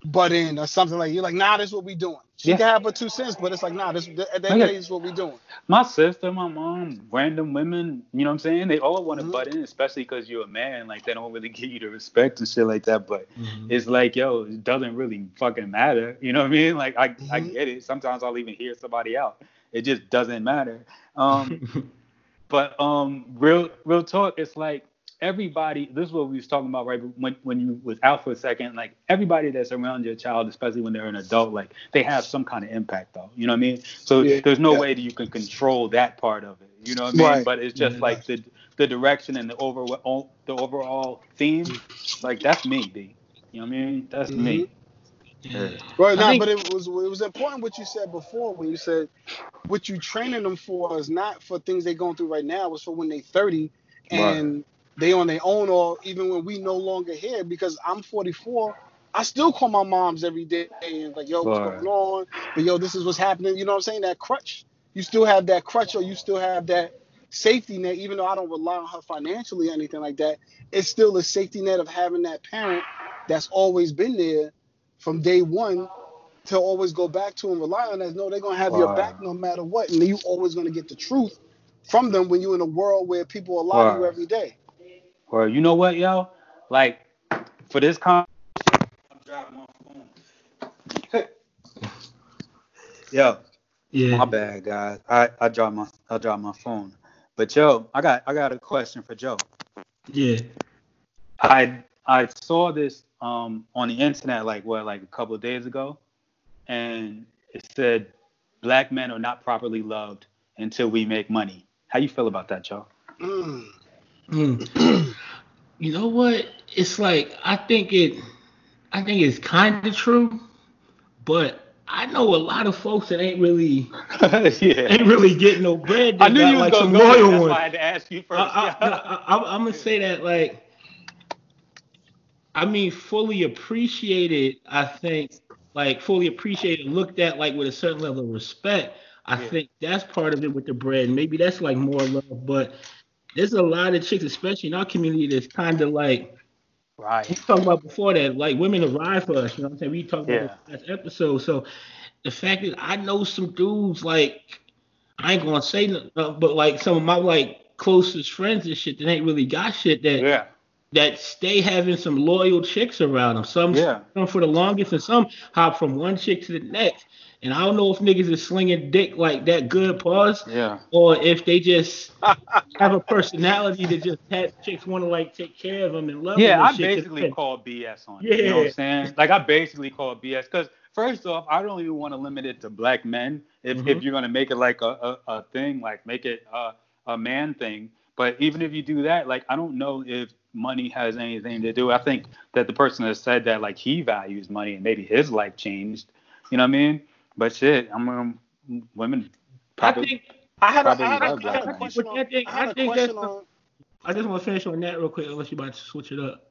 butt in or something like you're like, nah, this is what we doing. She Yeah. can have her two cents, but it's like, nah, this at the end of the Okay. day, is what we doing. My sister, my mom, random women, you know what I'm saying? They all want to Mhm. butt in, especially because you're a man. Like, they don't really give you the respect and shit like that. But Mhm. it's like, yo, it doesn't really fucking matter. You know what I mean? Like, I, I Mhm. get it. Sometimes I'll even hear somebody out. It just doesn't matter. Um, but um, real, real talk, it's like everybody. This is what we was talking about, right? When when you was out for a second, like everybody that's around your child, especially when they're an adult, like they have some kind of impact, though. You know what I mean? So Yeah, there's no yeah. way that you can control that part of it. You know what I mean? Right. But it's just Yeah. like the the direction and the overall the overall theme. Like that's me, B. You know what I mean? That's me. Yeah. Right I now, think- but it was it was important what you said before when you said what you training them for is not for things they're going through right now. It's for when they 30 and they on their own, or even when we no longer here. Because I'm 44, I still call my moms every day and like, yo, what's Right. going on? But yo, this is what's happening. You know what I'm saying? That crutch. You still have that crutch, or you still have that safety net. Even though I don't rely on her financially or anything like that, it's still a safety net of having that parent that's always been there from day one to always go back to and rely on that. No, they're gonna have your back no matter what, and you always gonna get the truth from them when you're in a world where people are lying to you every day. Or you know what, yo? Like for this con I'm dropping my phone. yo, Yeah. my bad, guys. I I dropped my I dropped my phone. But yo, I got I got a question for Joe. Yeah. I I saw this um on the internet like what like a couple of days ago, and it said black men are not properly loved until we make money. How you feel about that, Joe? Mm. Mm. you know what? It's like I think it I think it's kind of true, but I know a lot of folks that ain't really yeah. ain't really getting no bread. They I knew got you was like gonna some go loyal That's ones. why I had to ask you first. I, I'm gonna say that like, I mean, fully appreciated. I think like fully appreciated, looked at like with a certain level of respect. I Yeah. think that's part of it with the bread. Maybe that's like more love, but there's a lot of chicks, especially in our community, that's kind of like we right. talked about before that like women arrive for us. You know what I'm saying? We talked about Yeah. that last episode. So the fact that I know some dudes like I ain't gonna say nothing, but like some of my like closest friends and shit that ain't really got shit that Yeah. That stay having some loyal chicks around them. Some Yeah. for the longest, and some hop from one chick to the next. And I don't know if niggas is slinging dick like that good pause, Yeah. or if they just have a personality that just had chicks want to like take care of them and love them. Yeah, I basically call BS on it. You know what Yeah. I'm saying? Like I basically call BS because first off, I don't even want to limit it to black men. If Mhm. if you're gonna make it like a, a, a thing, like make it a, a man thing. But even if you do that, like I don't know if money has anything to do. I think that the person that said that like he values money and maybe his life changed. You know what I mean? But shit, I'm um, women I probably think I had a, Probably I had a, had a question on. I think- I had I a question that's- on. I just want to finish on that real quick, unless you about to switch it up.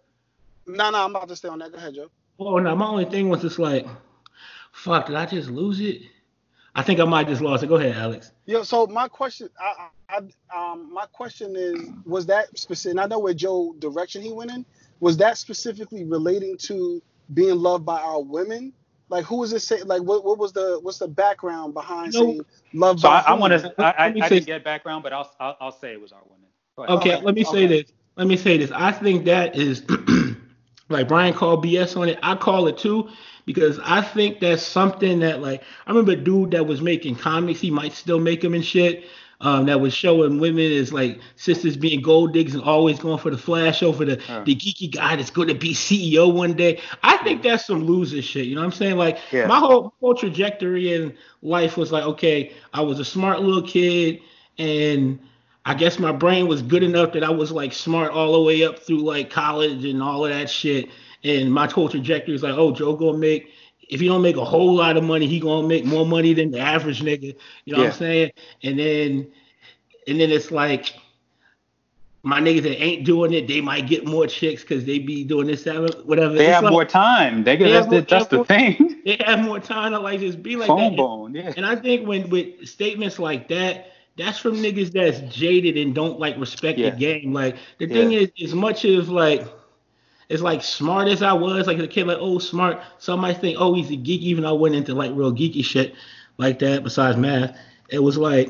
No, no, I'm about to stay on that. Go ahead, Joe. Oh no, my only thing was just like, fuck, did I just lose it? I think I might just lost it. Go ahead, Alex. Yeah. so my question, I, I, I- um, my question is, was that specific? And I know where Joe direction he went in. Was that specifically relating to being loved by our women? Like, who was it say? Like, what, what was the, what's the background behind No. saying loved so by? I, I want to. I, I, Let me I didn't get background, but I'll, I'll I'll say it was our women. Okay, Okay, let me say okay. this. Let me say this. I think that is like Brian called BS on it. I call it too because I think that's something that like I remember a dude that was making comics. He might still make them and shit. Um, that was showing women as like sisters being gold diggers and always going for the flash over the, the geeky guy that's going to be CEO one day. I think that's some loser shit. You know what I'm saying? Like Yeah. my whole whole trajectory in life was like, okay, I was a smart little kid and I guess my brain was good enough that I was like smart all the way up through like college and all of that shit. And my whole trajectory is like, oh, Joe gonna make if he don't make a whole lot of money, he gonna make more money than the average nigga. You know what I'm saying? And then and then it's like my niggas that ain't doing it, they might get more chicks because they be doing this, that, whatever. They It's have like, more time. They, They that's have more- the, that's the have thing. They have more time to like just be like Phone that. bone, yeah. And I think when with statements like that, that's from niggas that's jaded and don't like respect Yeah. the game. Like the thing is, as much as like as like smart as I was, like a kid like oh smart, some might think oh he's a geek, even though I went into like real geeky shit like that besides math. It was like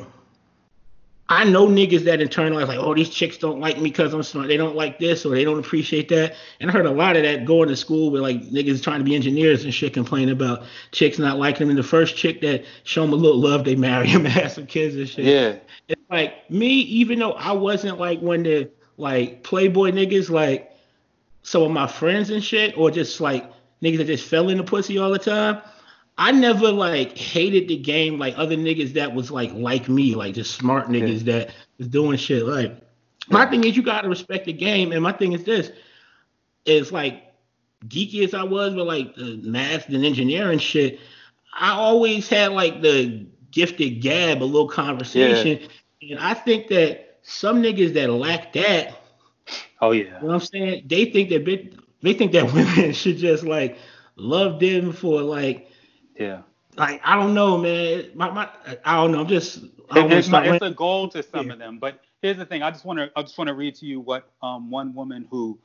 I know niggas that internalize like, oh, these chicks don't like me because I'm smart. They don't like this or they don't appreciate that. And I heard a lot of that going to school with like niggas trying to be engineers and shit complaining about chicks not liking them. And the first chick that show them a little love, they marry him and have some kids and shit. Yeah. It's like me, even though I wasn't like one of the like playboy niggas, like some of my friends and shit, or just like niggas that just fell in the pussy all the time. I never like hated the game like other niggas that was like like me, like just smart niggas that was doing shit. Like my thing is you gotta respect the game, and my thing is this: is like geeky as I was with like the math and engineering shit. I always had like the gifted gab, a little conversation, and I think that some niggas that lack that Oh yeah, you yeah. know what I'm saying? They think that bit, they think that women should just like love them for like Yeah. like I don't know, man. My, my I don't know. I'm just I It- it's, my, it's a goal to some Yeah. of them. But here's the thing. I just want to I just want to read to you what um one woman who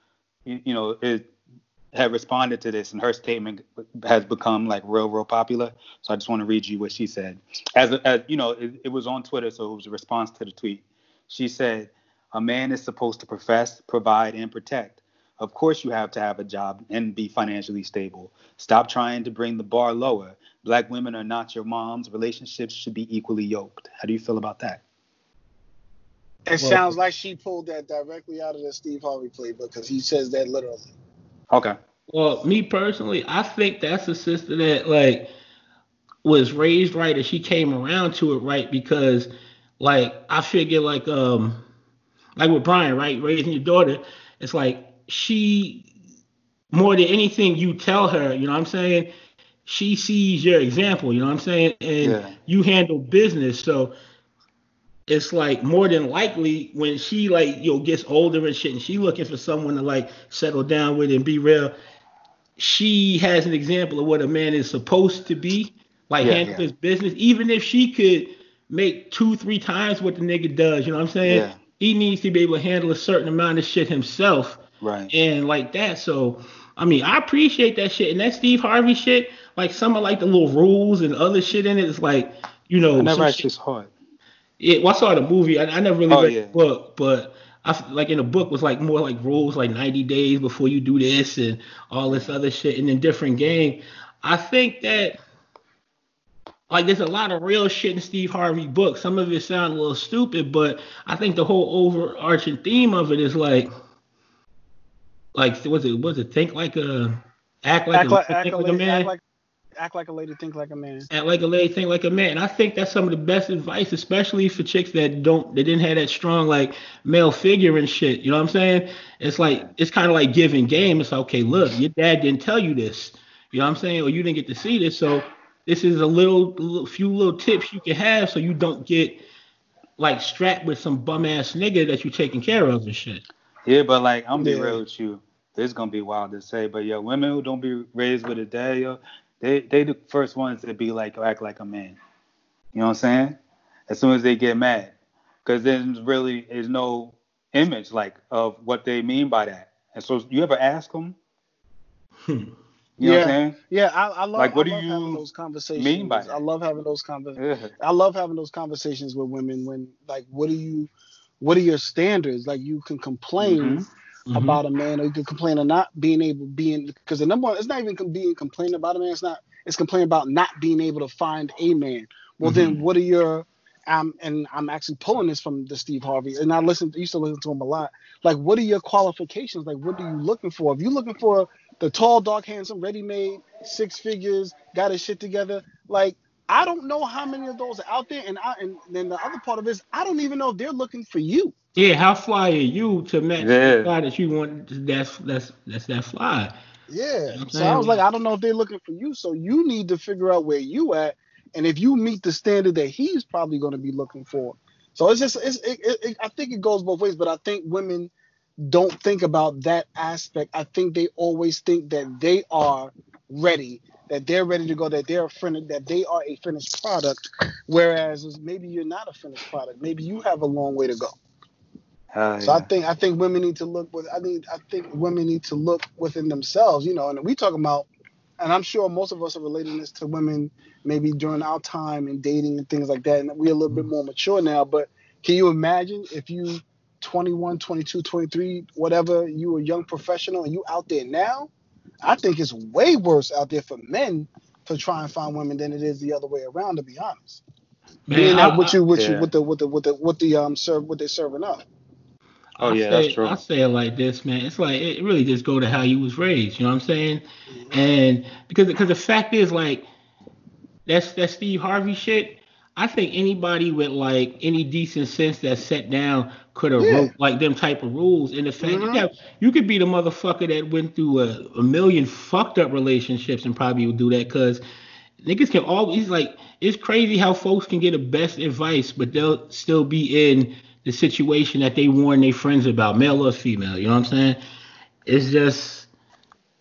you, you know is had responded to this and her statement has become like real real popular. So I just want to read you what she said. As, as you know, it, it was on Twitter, so it was a response to the tweet. She said, "A man is supposed to profess, provide, and protect." Of course, you have to have a job and be financially stable. Stop trying to bring the bar lower. Black women are not your moms. Relationships should be equally yoked. How do you feel about that? It Well- sounds like she pulled that directly out of the Steve Harvey playbook because he says that literally. Okay. Well, me personally, I think that's a sister that like was raised right and she came around to it right because like I figure like um like with Brian, right? Raising your daughter, it's like she more than anything you tell her, you know what I'm saying? She sees your example, you know what I'm saying? And Yeah. you handle business. So it's like more than likely when she like you know gets older and shit and she looking for someone to like settle down with and be real she has an example of what a man is supposed to be like Yeah, handle yeah. his business even if she could make two three times what the nigga does you know what i'm saying he needs to be able to handle a certain amount of shit himself Right. and like that. So I mean, I appreciate that shit. And that Steve Harvey shit, like some of like the little rules and other shit in it, it, is like, you know, I never actually saw it. yeah, well, I saw the movie. I, I never really Oh, read yeah. the book, but I like in the book was like more like rules, like 90 days before you do this and all this other shit, and then different game. I think that like there's a lot of real shit in Steve Harvey book. Some of it sound a little stupid, but I think the whole overarching theme of it is like, like was it was it think like a act like Act a, like, think act, like a like, man act like act like a lady, think like a man. act like a lady, think like a man. And I think that's some of the best advice, especially for chicks that don't, they didn't have that strong like male figure and shit. You know what I'm saying? It's like it's kind of like giving game. It's like, okay, look, your dad didn't tell you this. You know what I'm saying? Or you didn't get to see this. So this is a little, little few little tips you can have so you don't get like strapped with some bum ass nigga that you're taking care of and shit. Yeah, but like I'm gonna be real with you. This is gonna be wild to say, but yo, women who don't be raised with a dad, yo, they they the first ones to be like act like a man. You know what I'm saying? As soon as they get mad, because then really is no image like of what they mean by that. And so you ever ask them? Hmm. You know what Yeah. I'm saying? Yeah, I, I love, Like, what I do love you having those conversations. mean by that? I love having those conversations. Yeah. I love having those conversations with women when like what do you what are your standards? Like you can complain, Mhm. Mm-hmm. about a man, or you could complain of not being able being because the number one it's not even being complaining about a man. It's not. It's complaining about not being able to find a man. Well, mm-hmm. then what are your um, and I'm actually pulling this from the Steve Harvey, and I listen, used to listen to him a lot. Like, what are your qualifications? Like, what are you looking for? If you're looking for the tall, dark, handsome, ready-made, six figures, got his shit together, like I don't know how many of those are out there, and I and then the other part of it is I don't even know if they're looking for you. Yeah, how fly are you to match yeah. the guy that you want? That's that's that's that fly. Yeah. You know so I was like, I don't know if they're looking for you. So you need to figure out where you at, and if you meet the standard that he's probably going to be looking for. So it's just it's it, it, it, I think it goes both ways, but I think women don't think about that aspect. I think they always think that they are ready that they're ready to go, that they're a finished, that they are a finished product, whereas maybe you're not a finished product. Maybe you have a long way to go. Uh, so yeah. I think I think women need to look with I mean I think women need to look within themselves, you know, and we talk about and I'm sure most of us are relating this to women maybe during our time in dating and things like that. And we're a little bit more mature now. But can you imagine if you 21, 22, 23, whatever, you a young professional and you out there now? I think it's way worse out there for men to try and find women than it is the other way around. To be honest, Man, being that what you what yeah. you with the with the with the what the um serve what they're serving up. Oh yeah, say, that's true. I say it like this, man. It's like it really just go to how you was raised. You know what I'm saying? And because because the fact is like that's that Steve Harvey shit. I think anybody with like any decent sense that sat down could have yeah. wrote like them type of rules. And the fact mm-hmm. you, you could be the motherfucker that went through a, a million fucked up relationships and probably would do that because niggas can always like it's crazy how folks can get the best advice, but they'll still be in the situation that they warn their friends about, male or female. You know what I'm saying? It's just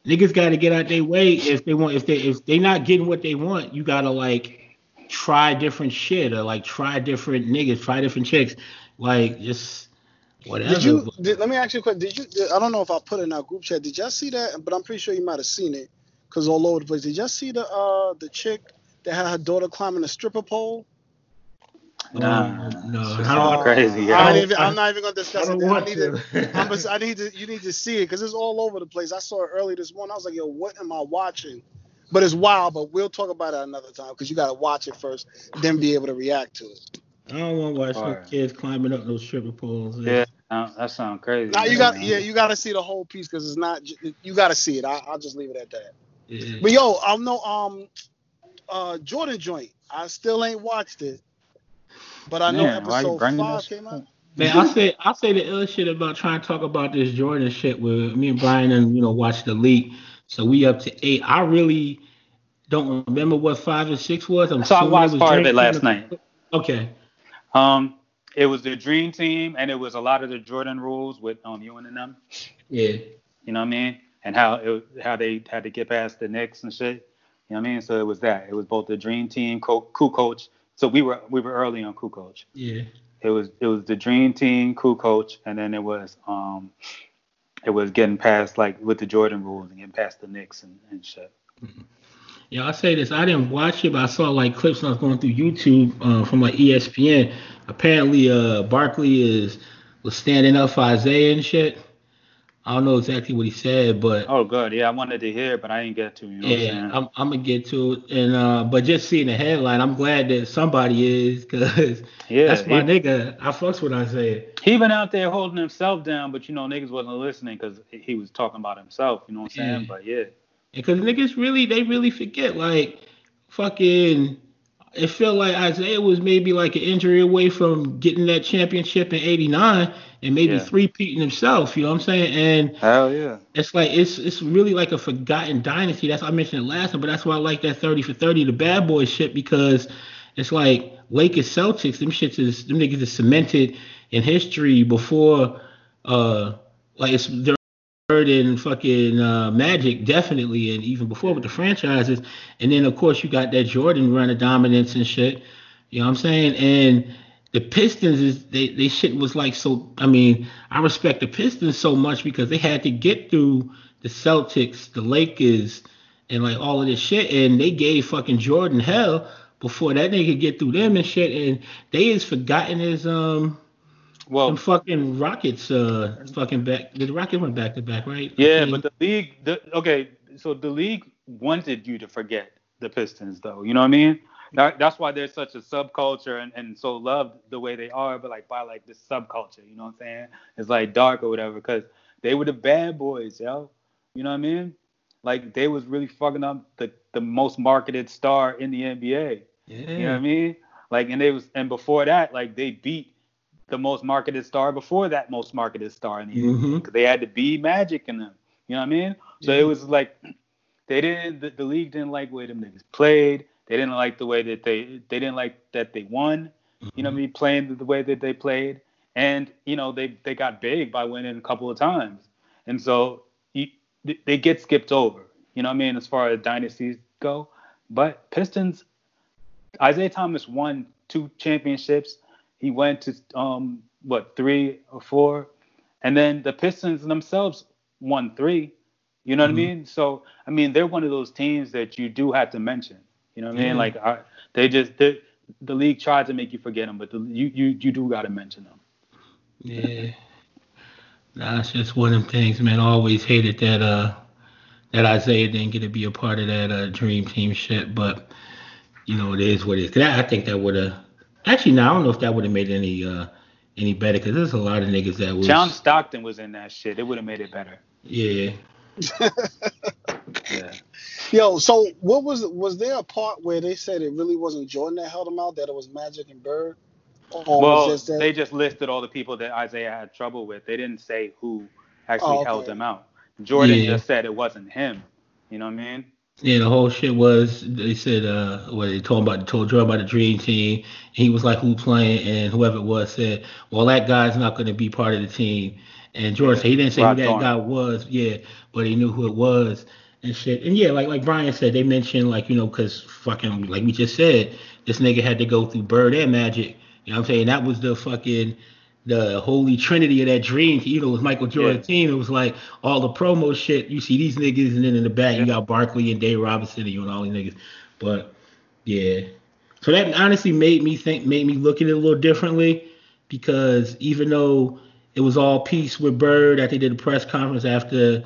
niggas got to get out their way if they want. If they if they not getting what they want, you gotta like try different shit or like try different niggas, try different chicks, like just whatever. Did you? Did, let me ask you a question. Did you? Did, I don't know if I put it in our group chat. Did y'all see that? But I'm pretty sure you might have seen it because all over the place. Did y'all see the uh the chick that had her daughter climbing a stripper pole? Nah, no, uh, crazy. Yeah. I'm, even, I'm, not even gonna discuss I it. I need to. to I need to. You need to see it because it's all over the place. I saw it early this morning. I was like, yo, what am I watching? But it's wild. But we'll talk about it another time because you got to watch it first, then be able to react to it. I don't want to watch no kids climbing up those stripper poles. Yeah, yeah that sounds crazy. Now you got yeah, you got to see the whole piece because it's not. You got to see it. I, will just leave it at that. Yeah. But yo, I know um, uh, Jordan joint. I still ain't watched it, but I know Man, episode five came out. Man, I say I say the ill shit about trying to talk about this Jordan shit with me and Brian and you know watch the leak. So we up to eight. I really don't remember what five and six was. I'm so I watched part of it last night. Okay. Um, it was the dream team, and it was a lot of the Jordan rules with um you and them. Yeah. You know what I mean? And how it how they had to get past the Knicks and shit. You know what I mean? So it was that. It was both the dream team, co- Kukoc. So we were we were early on Kukoc. Yeah. It was it was the dream team, Kukoc, and then it was um it was getting past like with the Jordan rules and getting past the Knicks and, and shit. Mm-hmm. Yeah, I say this. I didn't watch it, but I saw like clips when I was going through YouTube uh, from like ESPN. Apparently, uh, Barkley is was standing up for Isaiah and shit. I don't know exactly what he said, but oh, good. Yeah, I wanted to hear, but I didn't get to. You know yeah, I'm, I'm, gonna get to it, and uh, but just seeing the headline, I'm glad that somebody is, cause yeah, that's my he, nigga. I fucks with Isaiah. He been out there holding himself down, but you know niggas wasn't listening because he was talking about himself. You know what I'm saying? Yeah. But yeah. Because niggas really, they really forget. Like, fucking, it felt like Isaiah was maybe like an injury away from getting that championship in '89 and maybe yeah. three-peating himself. You know what I'm saying? And hell yeah, it's like it's it's really like a forgotten dynasty. That's I mentioned it last time, but that's why I like that 30 for 30, the bad boy shit, because it's like Lakers Celtics. Them shits is them niggas is cemented in history before uh like it's they're in fucking uh, Magic, definitely, and even before with the franchises. And then, of course, you got that Jordan run of dominance and shit. You know what I'm saying? And the Pistons is they they shit was like so. I mean, I respect the Pistons so much because they had to get through the Celtics, the Lakers, and like all of this shit, and they gave fucking Jordan hell before that nigga could get through them and shit. And they is forgotten as um Well, the fucking Rockets, uh, fucking back. The Rockets went back to back, right? Yeah, Okay. but the league, the, okay, so the league wanted you to forget the Pistons, though. You know what I mean? That, that's why they're such a subculture and, and so loved the way they are, but like by like this subculture. You know what I'm saying? It's like dark or whatever, because they were the bad boys, yo. You know what I mean? Like they was really fucking up the the most marketed star in the NBA. yeah. You know what I mean? Like, and they was, and before that, like they beat the most marketed star before that most marketed star in the NBA. Mhm. 'Cause They had to be magic in them. You know what I mean? So it was like they didn't. The, the league didn't like the way them niggas played. They didn't like the way that they. They didn't like that they won. You know what I mean? Playing the, way that they played, and you know they they got big by winning a couple of times, and so you, they- they get skipped over. You know what I mean? As far as dynasties go, but Pistons Isaiah Thomas won two championships. He went to um what three or four, and then the Pistons themselves won three. You know what Mhm. I mean? So I mean they're one of those teams that you do have to mention. You know what I mean? Like I, they just the league tried to make you forget them, but the, you you you do got to mention them. Yeah. Nah, it's just one of them things, man. I always hated that uh that Isaiah didn't get to be a part of that uh dream team shit, but you know it is what it is. I think that would have actually now I don't know if that would have made any uh any better because there's a lot of niggas that was John Stockton was in that shit. It would have made it better. yeah Yeah. Yo, so what was was there a part where they said it really wasn't Jordan that held him out, that it was Magic and Bird? Or well, was just that, they just listed all the people that Isaiah had trouble with. They didn't say who actually Oh, held okay. him out. Jordan Yeah. just said it wasn't him. You know what I mean? Yeah, the whole shit was they said uh what they told about told Jordan about the dream team. He was like who playing and whoever it was said, Well that guy's not gonna be part of the team. And Jordan said he didn't say who that Thorn. guy was, yeah, but he knew who it was and shit. And yeah, like like Brian said, they mentioned like, you know, cause fucking like we just said, this nigga had to go through Bird and Magic. You know what I'm saying? That was the fucking the holy trinity of that dream. You know, it was Michael Jordan Yeah. team. It was like all the promo shit. You see these niggas, and then in the back you got Barkley and Dave Robinson and you and all these niggas. But yeah, so that honestly made me think, made me look at it a little differently because even though it was all peace with Bird, I think they did a press conference after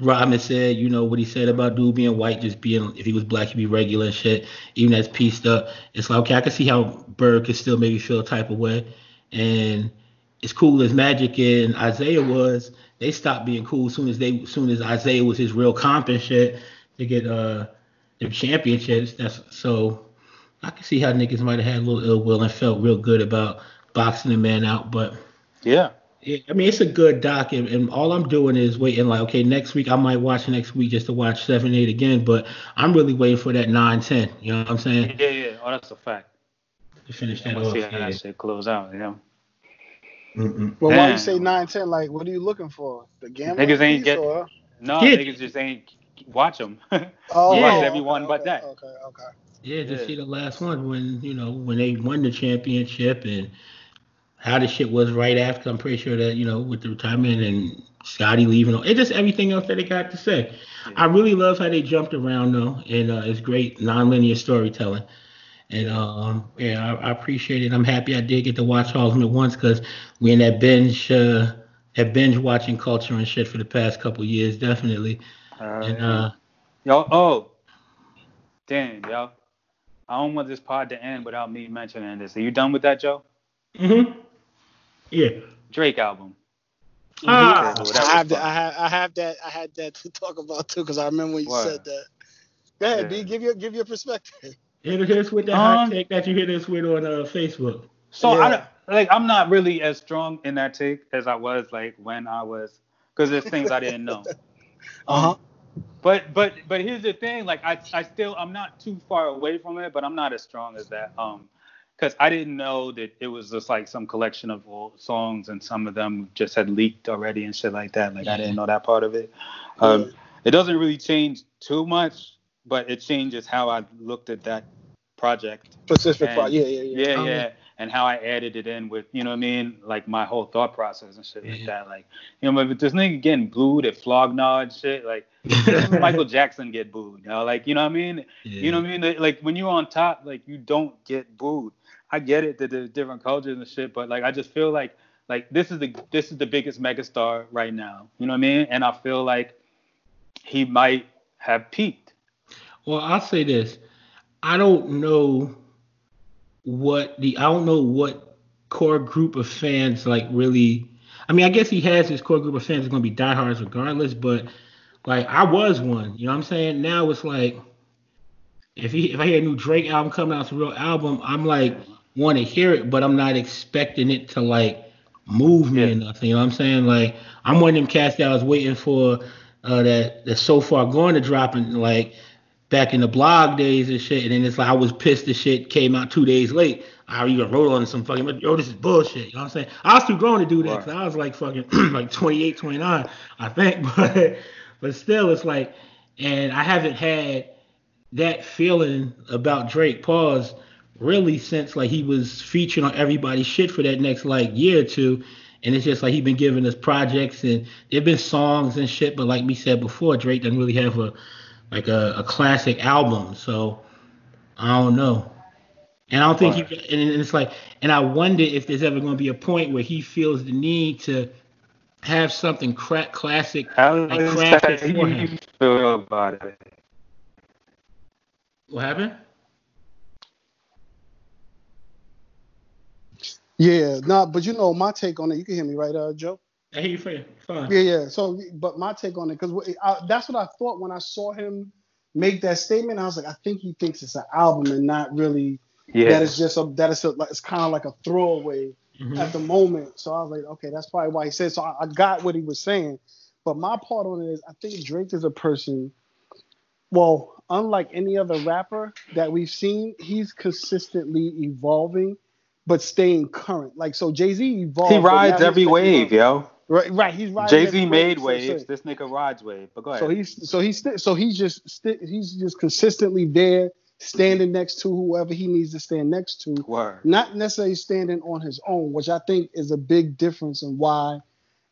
Rodman said, you know, what he said about dude being white, just being if he was black, he'd be regular and shit. Even that's pieced up. It's like okay, I can see how Bird could still maybe feel a type of way, and as cool as Magic and Isaiah was, they stopped being cool as soon as they, as soon as Isaiah was his real comp and shit to get uh their championships. That's so I can see how niggas might have had a little ill will and felt real good about boxing the man out, but Yeah. yeah, I mean it's a good doc, and, and all I'm doing is waiting. Like, okay, next week I might watch next week just to watch seven, eight again, but I'm really waiting for that nine, ten. You know what I'm saying? Yeah, yeah. Oh, that's a fact. To finish that off. see how Yeah. that shit close out. You know, Mm-mm. well, why Damn. you say nine ten? Like, what are you looking for? The gambling Niggas ain't piece get- or? no, Yeah. niggas just ain't watch them. Oh, Yeah. Watch everyone okay, but okay, that. Okay, okay. Yeah, just Yeah. see the last one when you know when they won the championship and how the shit was right after. I'm pretty sure that you know with the retirement and Scottie leaving, and just everything else that they got to say. I really love how they jumped around though, and uh, it's great nonlinear storytelling. And um, yeah, I, I appreciate it. I'm happy I did get to watch all of them at once because we in that binge, uh, that binge watching culture and shit for the past couple years, definitely. And uh, yo, oh, damn, yo. I don't want this pod to end without me mentioning this. Are you done with that, Joe? hmm yeah. Drake album. Ah, Well, I have that. I have, I have that. I had that to talk about too because I remember when you Word. said that. Go ahead, Yeah. B. Give your give your perspective. Hit us with that hot Um, take that you hit us with on uh, Facebook. So I Yeah. don't, like I'm not really as strong in that take as I was like when I was because there's things I didn't know. Uh huh. But but but here's the thing, like I I still I'm not too far away from it, but I'm not as strong as that. Um, because I didn't know that it was just like some collection of old songs and some of them just had leaked already and shit like that. Like I didn't know that part of it. Um, it doesn't really change too much, but it changes how I looked at that project. Specific And- Pro- Yeah, yeah, yeah. Yeah, Oh, yeah. yeah. And how I added it in with, you know what I mean? Like my whole thought process and shit like mm-hmm. that. Like, you know, but this nigga getting booed at Flog Gnaw and shit, like Michael Jackson get booed. You know, like, you know what I mean? You know what I mean? Like when you're on top, like you don't get booed. I get it that there's different cultures and shit, but like I just feel like like this is the this is the biggest megastar right now. You know what I mean? And I feel like he might have peaked. Well, I'll say this. I don't know what the I don't know what core group of fans like really I mean, I guess he has his core group of fans gonna be diehards regardless, but like I was one, you know what I'm saying? Now it's like if he if I hear a new Drake album coming out, it's a real album, I'm like want to hear it, but I'm not expecting it to like move me Yeah. or nothing. You know what I'm saying? Like I'm one of them cats that I was waiting for uh, that that's So Far Gone to drop and like back in the blog days and shit. And then it's like I was pissed the shit came out two days late. I even wrote on some fucking yo, this is bullshit. You know what I'm saying? I was too grown to do that because I was like fucking like 28, 29, I think. But but still, it's like, and I haven't had that feeling about Drake pause really since like he was featured on everybody's shit for that next like year or two. And it's just like he been giving us projects and there've been songs and shit, but like we said before, Drake doesn't really have a like a, a classic album. So I don't know. And I don't think he and it's like and I wonder if there's ever gonna be a point where he feels the need to have something crack classic How like does crafted that for you him. feel about it? What happened? Yeah, nah, but you know my take on it. You can hear me, right, uh, Joe? I hear you fine. Fine. Yeah, yeah. So, but my take on it, because that's what I thought when I saw him make that statement. I was like, I think he thinks it's an album and not really Yeah. that it's just a that it's a, it's kind of like a throwaway Mhm. at the moment. So I was like, okay, that's probably why he said. So I, I got what he was saying, but my part on it is I think Drake is a person. Well, unlike any other rapper that we've seen, he's consistently evolving, but staying current. Like so, Jay Z evolved. he rides every wave, current. yo. Right, right. He's riding. Jay Z wave, made so- so- waves. This nigga rides wave. But go ahead. so he's so he's sti- so he's just sti- he's just consistently there, standing next to whoever he needs to stand next to, Word. not necessarily standing on his own, which I think is a big difference in why,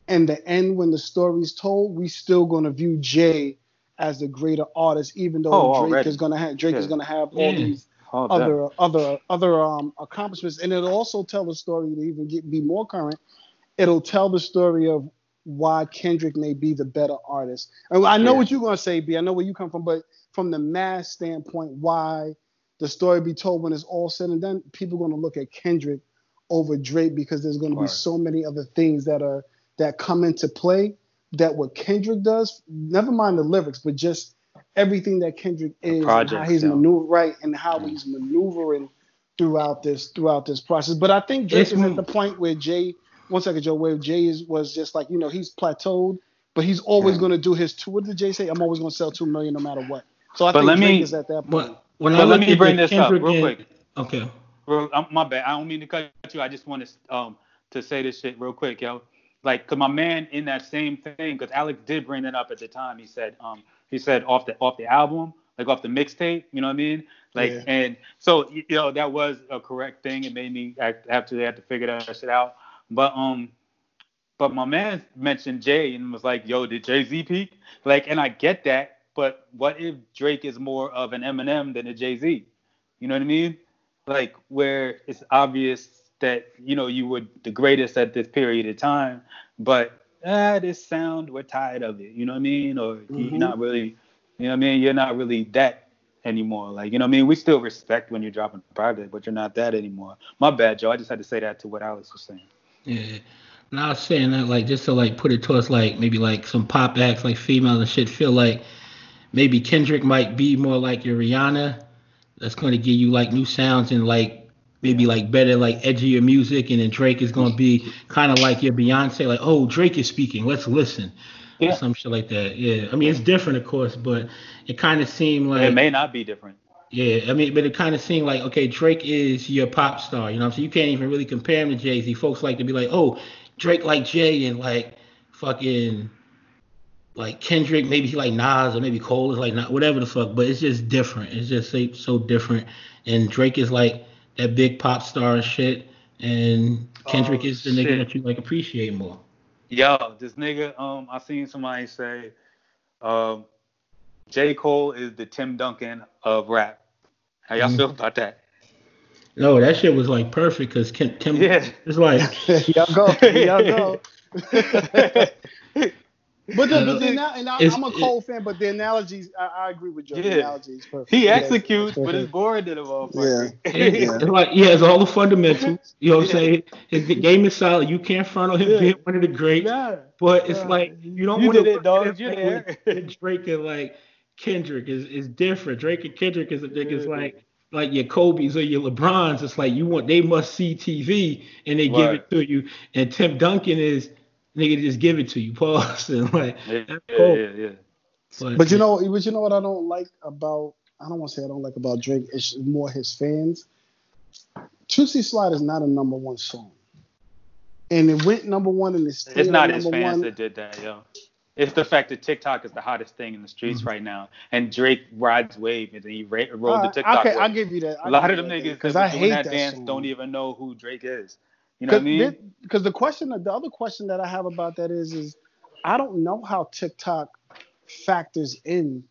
in the end, when the story's told, we still gonna view Jay as the greater artist, even though Oh, Drake already. is gonna have Drake is gonna have all Yeah. these Hold up. other other other um accomplishments, and it'll also tell the story to even get be more current. It'll tell the story of why Kendrick may be the better artist. And I know Yeah. what you're gonna say, B. I know where you come from, but from the mass standpoint, why the story be told when it's all said and done, people gonna look at Kendrick over Drake because there's gonna be so many other things that are that come into play that what Kendrick does, never mind the lyrics, but just everything that Kendrick is, and how he's yeah. maneuver right, and how he's maneuvering throughout this throughout this process. But I think Drake It's is at the point where Jay, one second, Joe, where Jay is was just like you know he's plateaued, but he's always Yeah. going to do his two. What did Jay say? I'm always going to sell two million no matter what. So I But think let Drake me- is at that point. But But let me bring the this up Kendrick real and- quick. Okay. Bro, I'm, my bad. I don't mean to cut you. I just want to um to say this shit real quick, yo. Like, cause my man in that same thing, cause Alex did bring that up at the time. He said, um, he said off the off the album, like off the mixtape. You know what I mean? Like, Yeah. and so you know that was a correct thing. It made me act, have to have to figure that shit out. But um, but my man mentioned Jay and was like, "Yo, did Jay Z peak?" Like, and I get that, but what if Drake is more of an Eminem than a Jay Z? You know what I mean? Like, where it's obvious that you know you were the greatest at this period of time, but ah, this sound we're tired of it. You know what I mean? Or Mhm. you're not really, you know what I mean? You're not really that anymore. Like, you know what I mean? We still respect when you're dropping private, but you're not that anymore. My bad, Joe. I just had to say that to what Alex was saying. Yeah. And I was saying that like just to like put it towards like maybe like some pop acts like females and shit feel like maybe Kendrick might be more like your Rihanna that's going to give you like new sounds and like maybe like better like edgier music and then Drake is going to be kind of like your Beyonce like oh Drake is speaking let's listen Yeah. some shit like that yeah I mean it's different of course but it kind of seemed like it may not be different. Yeah, I mean, but it kind of seemed like okay, Drake is your pop star, you know. what I'm saying you can't even really compare him to Jay Z. Folks like to be like, oh, Drake like Jay and like fucking like Kendrick, maybe he like Nas or maybe Cole is like not whatever the fuck. But it's just different. It's just so, so different. And Drake is like that big pop star and shit, and Kendrick Oh, is the nigga that you like appreciate more. Yo, this nigga, um, I seen somebody say, um, J. Cole is the Tim Duncan of rap. How y'all Mhm. feel about that? No, that shit was like perfect because Kim, Kim Yeah. it's like y'all go, y'all go. But the, but the, Uh, and I, I'm a Cole fan, but the analogies, I, I agree with you. The Yeah. analogy is perfect. He Yeah, executes, but it's perfect. boring to the motherfucker. Yeah. it's like he has all the fundamentals. You know what I'm saying? His game is solid. You can't front on him Yeah. being one of the greats. Yeah. But it's Yeah. like you don't You want to did it, dog. You like there. Drake and like Kendrick is, is different. Drake and Kendrick is is Yeah. Mm-hmm. like like your Kobe's or your LeBrons. It's like you want they must see TV and they give it to you. And Tim Duncan is nigga just give it to you. Pause and like Yeah, that's yeah, cool. yeah, yeah. But, But you know, but you know what I don't like about I don't want to say I don't like about Drake. It's more his fans. Toosie Slide is not a number one song, and it went number one in the still It's not his fans one. that did that, yo. It's the fact that TikTok is the hottest thing in the streets Mm-hmm. right now, and Drake rides wave and he ra- rolled the TikTok. okay, wave. I'll give you that. a lot of them niggas because that I hate that that dance don't even know who Drake is. You know what I mean? Because the question, the other question that I have about that is, is I don't know how TikTok factors in,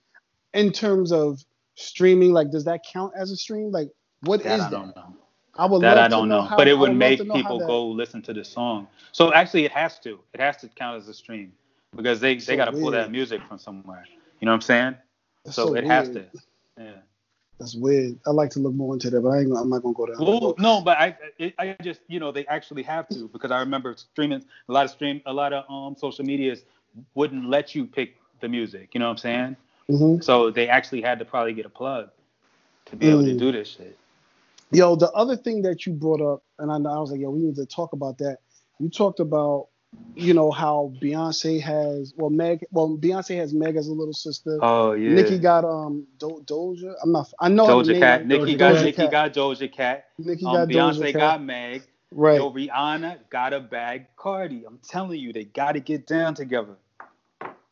in terms of streaming. Like, does that count as a stream? Like, what is that that? I don't know. I would That love I don't to know, how- but I it would love make know people that- go listen to the song. So actually, it has to. It has to count as a stream because they So they got to pull that music from somewhere. You know what I'm saying? That's So, so it has to. Yeah. That's weird. I like to look more into that, but I ain't, I'm not gonna go down. Well, no, but I, I, I just, you know, they actually have to because I remember streaming a lot of stream, a lot of um social medias wouldn't let you pick the music. You know what I'm saying? Mhm. So they actually had to probably get a plug to be able to Mm. do this shit. Yo, the other thing that you brought up, and I, I was like, yo, we need to talk about that. You talked about, you know, how Beyonce has, well, Meg, well, Beyonce has Meg as a little sister. Oh yeah. Nicki got um Do- Doja. I'm not. I know her Doja name. Cat. Nicki Doja got Cat. Nicki got Doja Cat. Nicki Um, got Beyonce Doja Cat. got Meg. right. Yo, Rihanna got a bag Cardi. I'm telling you, they got to get down together.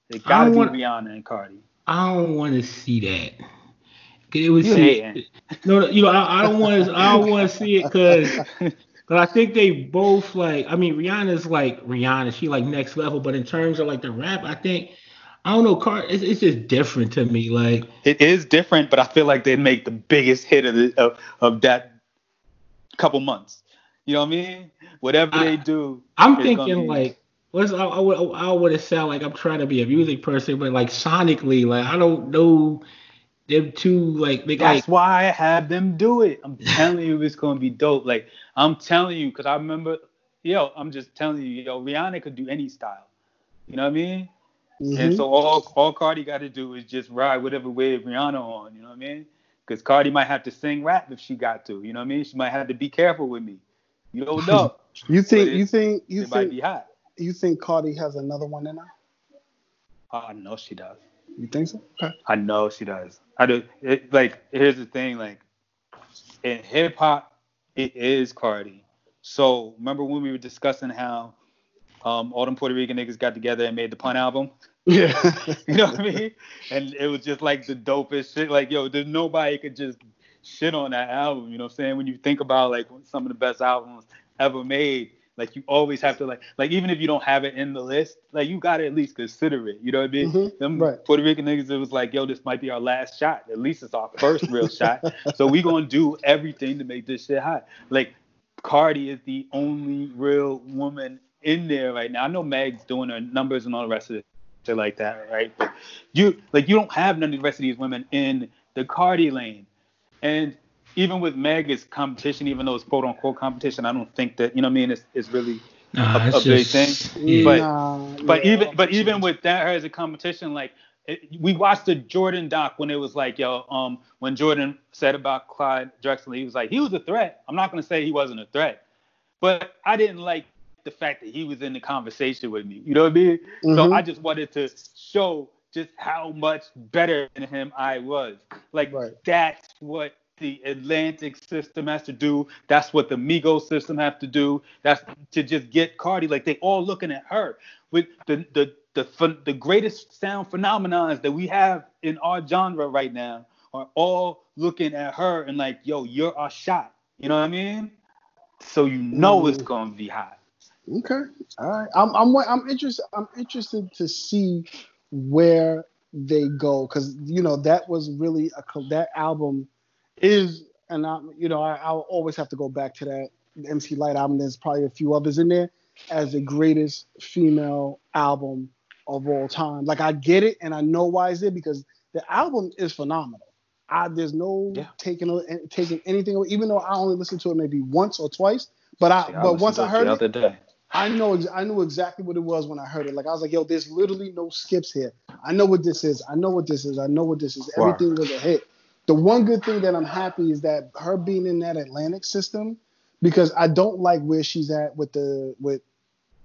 They got to don't be want- Rihanna and Cardi. I don't want to see that. 'Cause It was You hating. no, no, you know, I, I don't want to. I don't want to see it because I think they both like. I mean, Rihanna's like Rihanna. She like next level, but in terms of like the rap, I think I don't know. Car, it's, it's just different to me. Like It is different, but I feel like they'd make the biggest hit of the, of, of that couple months. You know what I mean? Whatever I- they do, I'm thinking like. What's I, I would I would sound like I'm trying to be a music person, but like sonically, like I don't know them two like they That's like why I have them do it. I'm telling you, it's gonna be dope. Like I'm telling you, cause I remember, yo, I'm just telling you, yo, Rihanna could do any style. You know what I mean? And Mhm. so all all Cardi got to do is just ride whatever wave Rihanna on. You know what I mean? Because Cardi might have to sing rap if she got to. You know what I mean? She might have to be careful with me. You don't know. you think? You think? You it might think? be hot. You think Cardi has another one in her? Oh, I know she does. You think so? Okay. I know she does. I do. It, like, here's the thing. Like, in hip hop, it is Cardi. So remember when we were discussing how um, all them Puerto Rican niggas got together and made the Pun album? Yeah. You know what I mean? And it was just like the dopest shit. Like, yo, there's nobody could just shit on that album. You know what I'm saying? When you think about like some of the best albums ever made, like you always have to like, like even if you don't have it in the list, like you gotta at least consider it. You know what I mean? Mhm, Them right. Puerto Rican niggas, it was like, yo, this might be our last shot. At least it's our first real shot. So we gonna do everything to make this shit hot. Like Cardi is the only real woman in there right now. I know Meg's doing her numbers and all the rest of it, shit like that, right? But you like you don't have none of the rest of these women in the Cardi lane. And even with Meg, it's competition, even though it's quote unquote competition. I don't think that you know what I mean. It's, it's really nah, a- it's a big thing. yeah. But- Nah, but yeah. even but even with that, her as a competition, like it, we watched the Jordan doc when it was like, yo, um, when Jordan said about Clyde Drexler, he was like, he was a threat. I'm not gonna say he wasn't a threat, but I didn't like the fact that he was in the conversation with me. You know what I mean? So Mhm. I just wanted to show just how much better than him I was. Like Right. that's what the Atlantic system has to do. That's what the Migos system have to do. That's to just get Cardi. Like they all looking at her with the the the the greatest sound phenomenons that we have in our genre right now are all looking at her and like, yo, you're our shot. You know what I mean? So you know it's gonna be hot. Okay. All right. I'm I'm I'm interested I'm interested to see where they go cuz you know that was really a that album is and I, you know, I, I'll always have to go back to that MC Lyte album. There's probably a few others in there as the greatest female album of all time. Like I get it, and I know why it's there because the album is phenomenal. I, there's no Yeah. taking taking anything away, even though I only listened to it maybe once or twice. But I, but once I heard it, day. I know I knew exactly what it was when I heard it. Like I was like, yo, there's literally no skips here. I know what this is. I know what this is. I know what this is. Wow. Everything was a hit. The one good thing that I'm happy is that her being in that Atlantic system, because I don't like where she's at with the with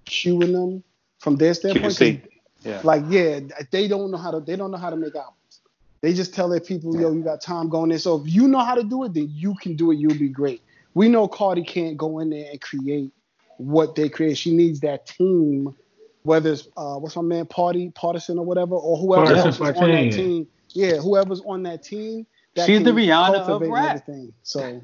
Q and them from their standpoint. Yeah. Like, yeah, they don't know how to they don't know how to make albums. They just tell their people, yo, you got time going in. So if you know how to do it, then you can do it. You'll be great. We know Cardi can't go in there and create what they create. She needs that team, whether it's uh, what's my man, Party, Pardison or whatever, or whoever Pardison else is on that team. Yeah, whoever's on that team. That She's can the Rihanna of rap. Everything. So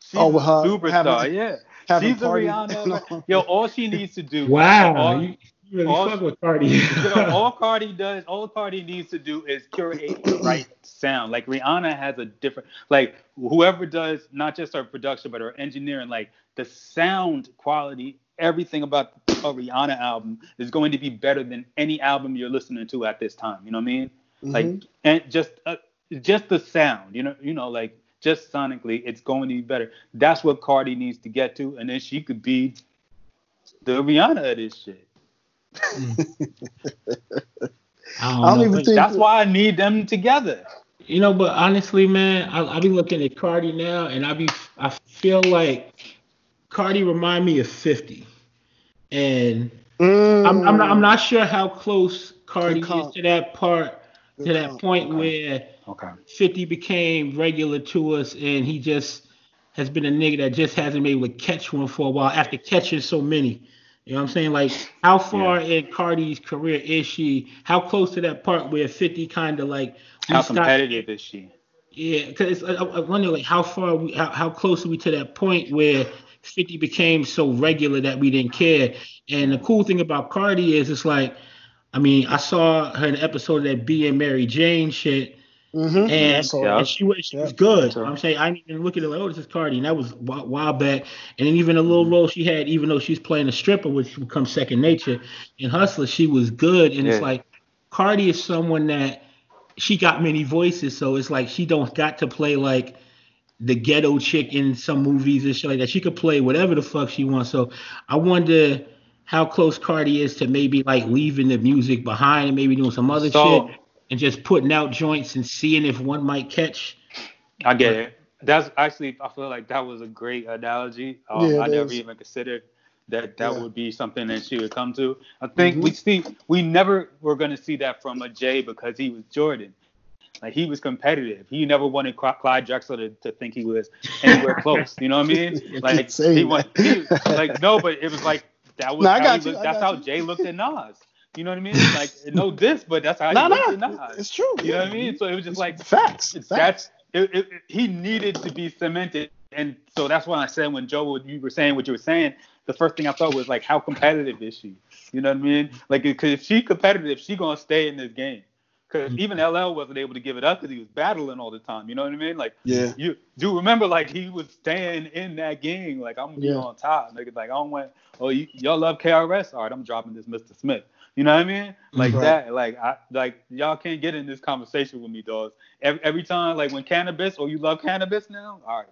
She's Oh, with a her superstar. having- yeah. having She's the Rihanna. of- Yo, all she needs to do. Wow, All, you, you really all- fuck with Cardi. you know, all Cardi does, all Cardi needs to do is curate the right sound. Like Rihanna has a different, like whoever does not just her production but her engineering, like the sound quality, everything about a Rihanna album is going to be better than any album you're listening to at this time. You know what I mean? Like mhm. and just uh, just the sound. You know, you know, like just sonically, it's going to be better. That's what Cardi needs to get to, and then she could be the Rihanna of this shit. I don't, I don't know. even think- That's why I need them together. You know, but honestly, man, I, I be looking at Cardi now, and I be I feel like Cardi remind me of 50, and Mm. I'm, I'm not I'm not sure how close Cardi is to that part to that oh, point Okay. where Okay. 50 became regular to us, and he just has been a nigga that just hasn't been able to catch one for a while after catching so many. You know what I'm saying? Like, how far in Cardi's career is she? How close to that part where 50 kind of like How stopped- competitive is she? Yeah, because I, I wonder like how far we how, how close are we to that point where 50 became so regular that we didn't care. And the cool thing about Cardi is it's like, I mean, I saw her in an episode of that Being Mary Jane shit, Mhm. and, I saw Yeah. and she was she was Yeah. good. Sure. I'm saying I didn't even look at it like, oh, this is Cardi, and that was a while, while back. And then even a little role she had, even though she's playing a stripper, which becomes second nature in Hustler, she was good. And it's like Cardi is someone that she got many voices, so it's like she don't got to play like the ghetto chick in some movies and shit like that. She could play whatever the fuck she wants. So I wonder how close Cardi is to maybe like leaving the music behind and maybe doing some other So- shit and just putting out joints and seeing if one might catch. I get it. That's actually I feel like that was a great analogy. Um, Yeah, I it never is. even considered that that Yeah. would be something that she would come to. I think Mhm. we see we never were gonna see that from a Jay because he was Jordan. Like he was competitive. He never wanted Clyde Drexler to, to think he was anywhere close. You know what I mean? Like he went, he, like no, but it was like that was No, how you, looked- I that's how you. Jay looked at Nas. You know what I mean? Like no this, but that's how Nah, he looked nah, at Nas. it's true. You know what I mean? So it was just like facts. it's- facts. that's it, it, he needed to be cemented, and so that's why I said when Joe, you were saying what you were saying, the first thing I thought was like, how competitive is she? You know what I mean? Like, because if she competitive, she gonna stay in this game. Because even mm-hmm. LL wasn't able to give it up because he was battling all the time. You know what I mean? Like, Yeah. you do remember like he was staying in that game. Like I'm gonna be Yeah. on top. Nigga, like I don't want. Oh, you, y'all love KRS? All right, I'm dropping this Mr. Smith. You know what I mean? Like Right. that. Like I like y'all can't get in this conversation with me, dogs. Every, every time like when Canibus or you love Canibus now. All right,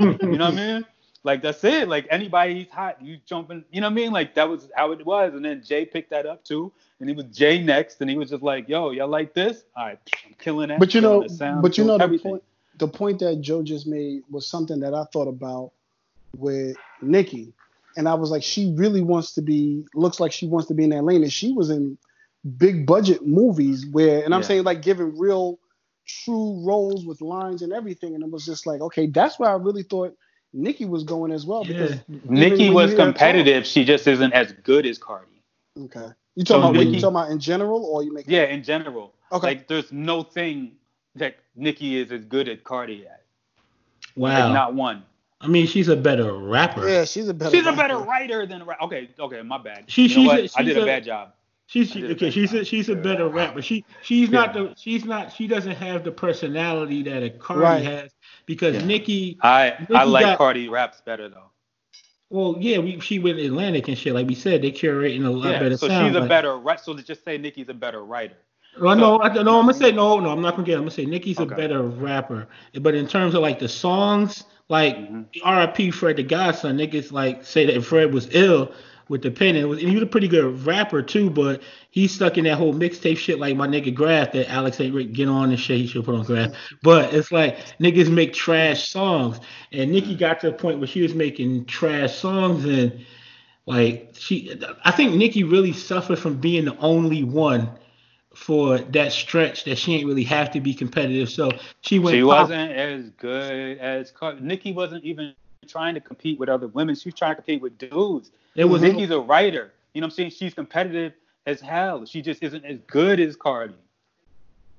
no. you know what I mean? Like that's it. Like anybody's hot, you jumping. You know what I mean? Like that was how it was. And then Jay picked that up too, and he was Jay next, and he was just like, "Yo, y'all like this? All right, I'm killing that." But you know, the sound, but you know killing the point. The point that Joe just made was something that I thought about with Nicki, and I was like, she really wants to be. Looks like she wants to be in that lane, and she was in big budget movies where, and I'm Yeah. saying like giving real, true roles with lines and everything, and it was just like, okay, that's where I really thought Nicki was going as well because Yeah. Nicki was hear talk- competitive. She just isn't as good as Cardi. Okay, you talking So about what you talking about in general, or you make Yeah, in general. Okay. Like there's no thing that Nikki is as good at Cardi at. Wow. Like not one. I mean, she's a better rapper. Yeah, she's a better. She's a better writer than a ra- okay. Okay, my bad. She- you know she's what? a- I she's did a, a- bad job. She's she, okay. She's a, she's a better rapper. She she's not the she's not she doesn't have the personality that a Cardi Right. has because Yeah. Nicki. I I like got- Cardi raps better though. Well, yeah, we she went Atlantic and shit. Like we said, they curating a lot Yeah, better so sound. she's a like- better right. So just say Nicki's a better writer. Well, no, I, no, I'm gonna say no, no. I'm not gonna get. it. I'm gonna say Nicki's Okay. a better rapper, but in terms of like the songs, like Mhm. R.I.P. Fred the Godson, niggas like say that Fred was ill with the pen, and, was, and he was a pretty good rapper too, but he stuck in that whole mixtape shit like my nigga Grafh that Alex ain't Rick get on and shit. He should put on Grafh, but it's like niggas make trash songs, and Nicki got to a point where she was making trash songs and. Like she, I think Nicki really suffered from being the only one for that stretch that she ain't really have to be competitive. So she went. She pop- wasn't as good as Car- Nicki wasn't even trying to compete with other women. She's trying to compete with dudes. It was Nicki's a writer. You know what I'm saying? She's competitive as hell. She just isn't as good as Cardi.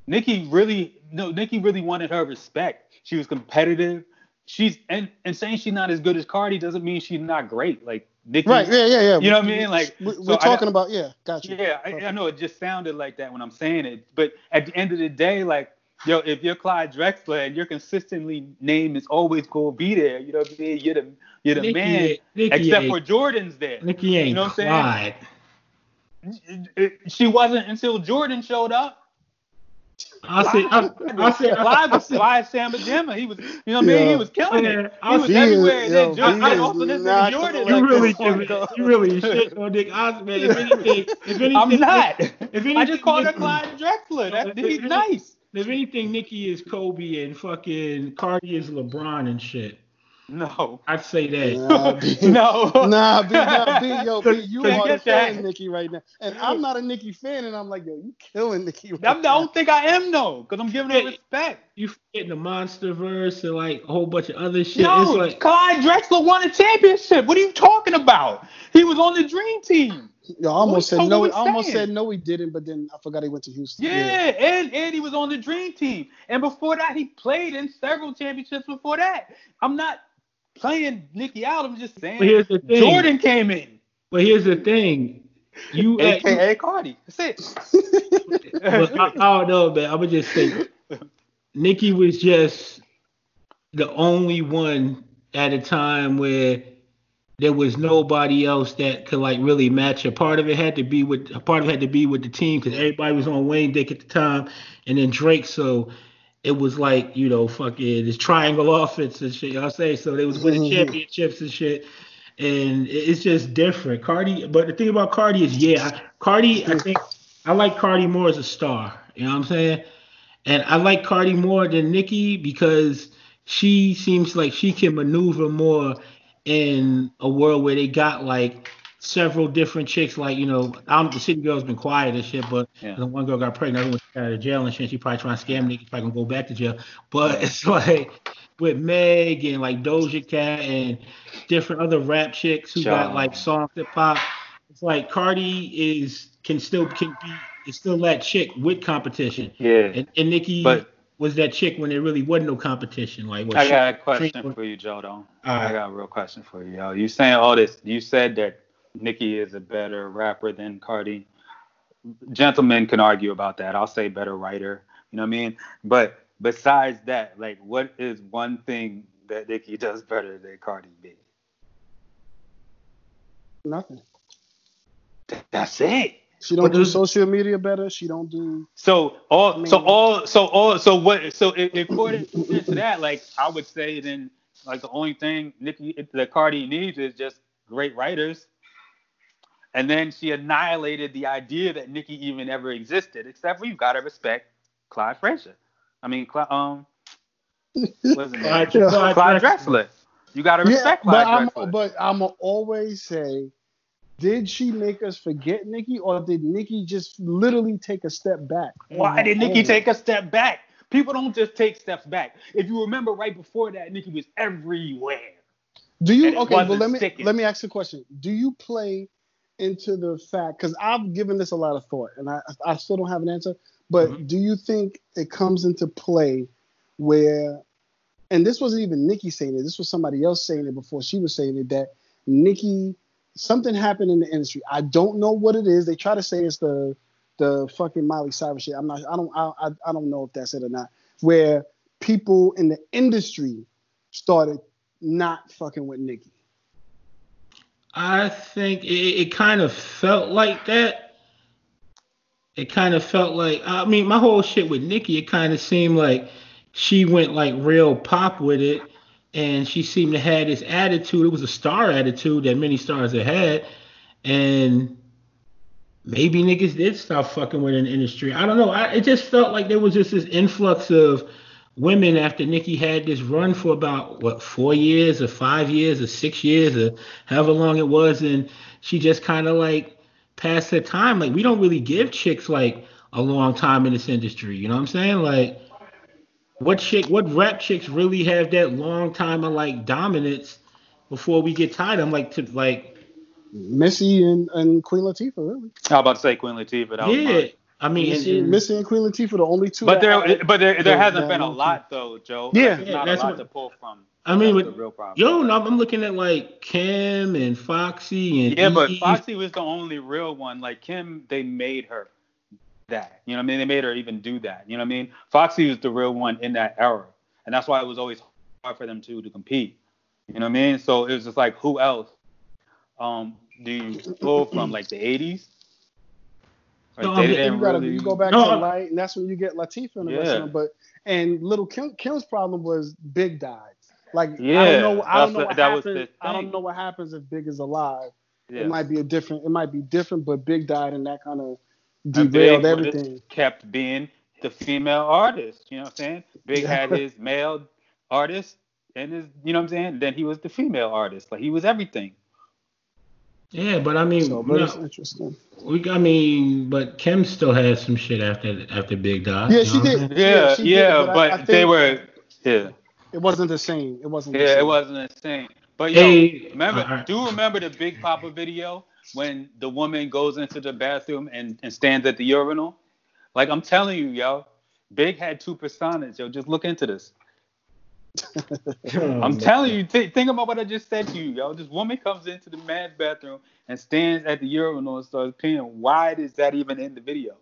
Nicki really no, Nicki really wanted her respect. She was competitive. She's and and saying she's not as good as Cardi doesn't mean she's not great. Like Nicki, Right. Yeah. Yeah. Yeah. You know what I mean? Like, we, so we're I- talking about. Yeah. Gotcha. Yeah, I, I know it just sounded like that when I'm saying it, but at the end of the day, like, yo, if you're Clyde Drexler and your consistently name is always gonna be there, you know what I mean? You're the you're the Nicki, man, ain't- except ain't, for Jordan's there. Nicki ain't you know what I'm saying? Clyde. She wasn't until Jordan showed up. I said, I, I said, Clyde I was said, Clyde Sambajema. He was, you know what I mean? Yeah. He was killing Yeah, it. I He was was- everywhere. And then Jordan, he is also this not nigga Jordan. you like like, really, this one, you, though. you really shit on Nick Osmond. If anything, if anything, I'm not. If anything, I just called her Clyde Drexler. That, he's nice. If anything, Nicki is Kobe and fucking Cardi is LeBron and shit. No. I'd say that. Nah, B. No. Nah, B, nah, B, yo, B, you Couldn't are the get that. fan, Nicki, right now. And I'm not a Nicki fan, and I'm like, yo, you killing Nicki right I now. don't think I am though, because I'm giving her Yeah. respect. You forgetting the Monster Verse and like a whole bunch of other shit. No, it's like Clyde Drexler won a championship. What are you talking about? He was on the dream team. Yo, I almost said no. I almost saying? said no, he didn't, but then I forgot he went to Houston. Yeah, and and he was on the dream team. And before that, he played in several championships before that. I'm not playing Nicki out. I'm just saying. But here's the thing. Jordan came in. But here's the thing. You, uh, you AKA Cardi. That's it. but I, I don't know, man. I would just say Nicki was just the only one at a time where there was nobody else that could like really match her. Part of it had to be with a part of it had to be with the team because everybody was on Wayne Dick at the time, and then Drake. So it was like you know fucking this triangle offense and shit. Y'all say so they was winning Mhm. championships and shit. And it's just different. Cardi, but the thing about Cardi is, yeah, I- Cardi. I think I like Cardi more as a star. You know what I'm saying? And I like Cardi more than Nicki because she seems like she can maneuver more in a world where they got like several different chicks. Like you know, I'm the city girl's been quiet and shit, but Yeah. the one girl got pregnant, other one got out of jail and shit. She probably trying to scam niggas, probably gonna go back to jail. But it's like with Meg and like Doja Cat and different other rap chicks who got like songs that pop. It's like Cardi is can still can be is still that chick with competition. Yeah. And, and Nicki But- was that chick when there really wasn't no competition. Like what I got a question Drake- for you, Joe. Though. All I got a real question for you, yo. You saying all this? You said that Nicki is a better rapper than Cardi. Gentlemen can argue about that. I'll say better writer. You know what I mean? But besides that, like, what is one thing that Nicki does better than Cardi B? Nothing. That's it. She don't But do social media better. She don't do. So all, I mean- so all, so all, so what? So if, according to that, like, I would say then, like, the only thing Nicki that Cardi needs is just great writers. And then she annihilated the idea that Nicki even ever existed, except for you gotta respect Clyde Frazier. I mean, Clyde, um, what's his? Clyde- Yeah. Clyde Clyde Drexler. Drexler. You gotta Yeah, respect but Clyde I'm but I'm always say, did she make us forget Nicki, or did Nicki just literally take a step back? Why did Nicki own? take a step back? People don't just take steps back. If you remember right before that, Nicki was everywhere. Do you okay? Well, let me sticking. let me ask you a question. Do you play into the fact because I've given this a lot of thought and I I still don't have an answer. But Mhm. do you think it comes into play where, and this wasn't even Nicki saying it. This was somebody else saying it before she was saying it that Nicki something happened in the industry. I don't know what it is. They try to say it's the the fucking Miley Cyrus shit. I'm not. I don't. I, I, don't know if that's it or not. Where people in the industry started not fucking with Nicki. I think it, it kind of felt like that. It kind of felt like I mean my whole shit with Nicki. It kind of seemed like she went like real pop with it, and she seemed to have this attitude. It was a star attitude that many stars have had, and maybe niggas did stop fucking with an industry. I don't know. I, it just felt like there was just this influx of women after Nicki had this run for about what four years or five years or six years or however long it was, and she just kind of like passed her time. Like we don't really give chicks like a long time in this industry. You know what I'm saying? Like what chick, what rap chicks really have that long time of like dominance before we get tired? I'm like to like Missy and, and Queen Latifah, really. I was about to say Queen Latifah. That yeah. mine. I mean, Missy, and- and- Missy and Queen Latifah, the only two. But there, had- but there, there hasn't been a lot though, Joe. Yeah. Yeah, not a that's lot what- to pull from. I mean, with- real problem. yo, no, I'm looking at like Kim and Foxy and Yeah, but Foxy was the only real one. Like Kim, they made her that. You know what I mean? They made her even do that. You know what I mean? Foxy was the real one in that era, and that's why it was always hard for them two to compete. You know what I mean? So it was just like, who else um, do you pull from? Like the 80s? Like, No, they you gotta really- you go back No, to Lyte, and that's when you get Latifah and the rest Yeah. of them. But and little Kim, Kim's problem was Big died. Like I don't know. I don't know what that was the happens. I don't know what happens if Big is alive. Yeah. It might be a different. It might be different, but Big died, and that kind of derailed Big everything. Kept being the female artist. You know what I'm saying? Big Yeah. had his male artist and his, you know what I'm saying? Then he was the female artist. Like he was everything. yeah, but I mean, So, but it's no, interesting. we, I mean, but Kim still had some shit after after Big died. Yeah, she know what I'm did. saying? Yeah, she yeah, did, but, but I- I they were, yeah, It wasn't the same. It wasn't. the yeah, same. it wasn't the same. But yo, Hey, remember, uh, do remember the Big Poppa video when the woman goes into the bathroom and, and stands at the urinal? Like I'm telling you, yo, Big had two personas, yo. Just look into this. Oh, I'm telling you, th- think about what I just said to you, yo. This woman comes into the man's bathroom and stands at the urinal and starts peeing. Why is that even in the video?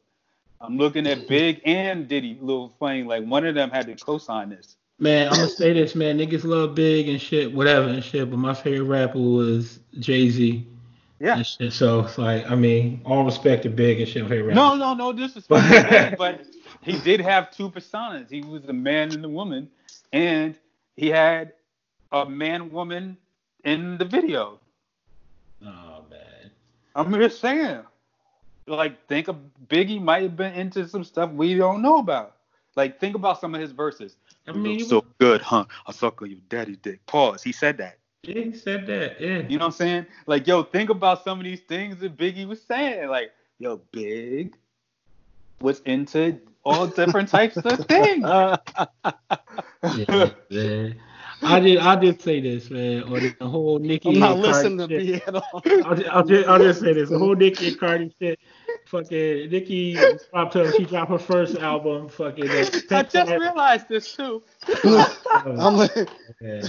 I'm looking at Big and Diddy, little Flame. Like one of them had to co-sign this. Man, I'm gonna say this, man. Niggas love Big and shit, whatever and shit. But my favorite rapper was Jay Z Yeah. and shit. So it's like, I mean, all respect to Big and shit. my Favorite No, no, no disrespect, to Big, but he did have two personas. He was the man and the woman, and he had a man woman in the video. Oh man. I'm just saying. Like, think of Biggie might have been into some stuff we don't know about. Like, think about some of his verses. I You mean, look so good, huh? I suck on your daddy dick. Pause. He said that. Yeah, he said that. Yeah. You know what I'm saying? Like, yo, think about some of these things that Biggie was saying. Like, yo, Big was into all different types of things. yeah, man. I did. I did say this, man. Or the, the whole Nicki. I'm not and Cardi listening to shit. B at all. I'll just, I'll, just, I'll just say this: the whole Nicki and Cardi shit. Fucking Nicki dropped her. She dropped her first album. Fucking. Uh, I just realized this too. I'm like, yeah.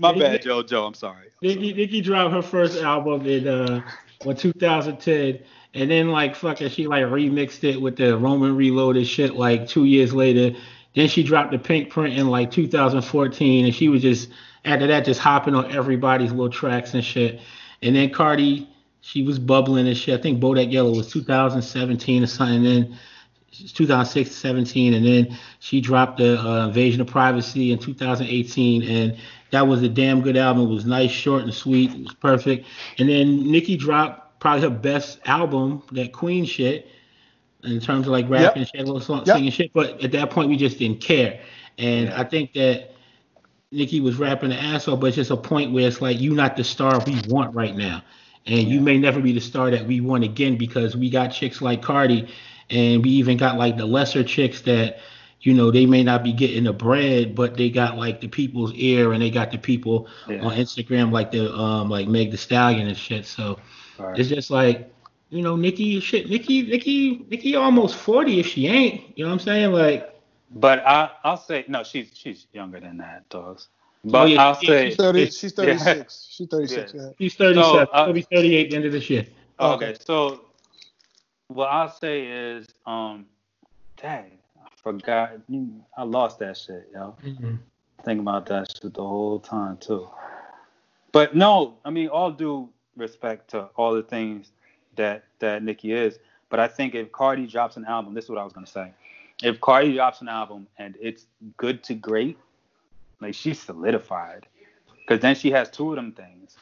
My Yeah, bad, Joe. Joe, I'm sorry. Nicki, Nicki dropped her first album in uh, what 2010, and then like fucking she like remixed it with the Roman Reloaded shit like two years later. Then she dropped the Pink Print in like 2014, and she was just after that just hopping on everybody's little tracks and shit. And then Cardi, she was bubbling and shit. I think Bodak Yellow was 2017 or something. And then 2006 17 and then she dropped the uh, invasion of privacy in 2018 and that was a damn good album it was nice short and sweet it was perfect and then Nicki dropped probably her best album that queen shit in terms of like rapping shit, little song, Yep. singing shit but at that point we just didn't care and i think that Nicki was rapping the ass off, but it's just a point where it's like you not the star we want right now. And you may never be the star that we want again because we got chicks like Cardi and we even got like the lesser chicks that, you know, they may not be getting the bread, but they got like the people's ear and they got the people Yeah. on Instagram like the um like Meg the Stallion and shit. So Alright. it's just like, you know, Nicki shit, Nicki, Nicki, Nicki almost 40 if she ain't. You know what I'm saying? Like But I, I'll say no. She's she's younger than that, dogs. But Oh, yeah, I'll yeah, say She's thirty. It's- She's thirty six. She's thirty six. Yeah. Yeah. She's 37. So, uh, She'll be 38 at the end of this year. Oh, Okay, so what I'll say is, um, dang, I forgot. I lost that shit, yo. Mhm. Think about that shit the whole time too. But no, I mean, all due respect to all the things that that Nicki is. But I think if Cardi drops an album, this is what I was gonna say. If Cardi drops an album and it's good to great, like she's solidified. Cause then she has two of them things.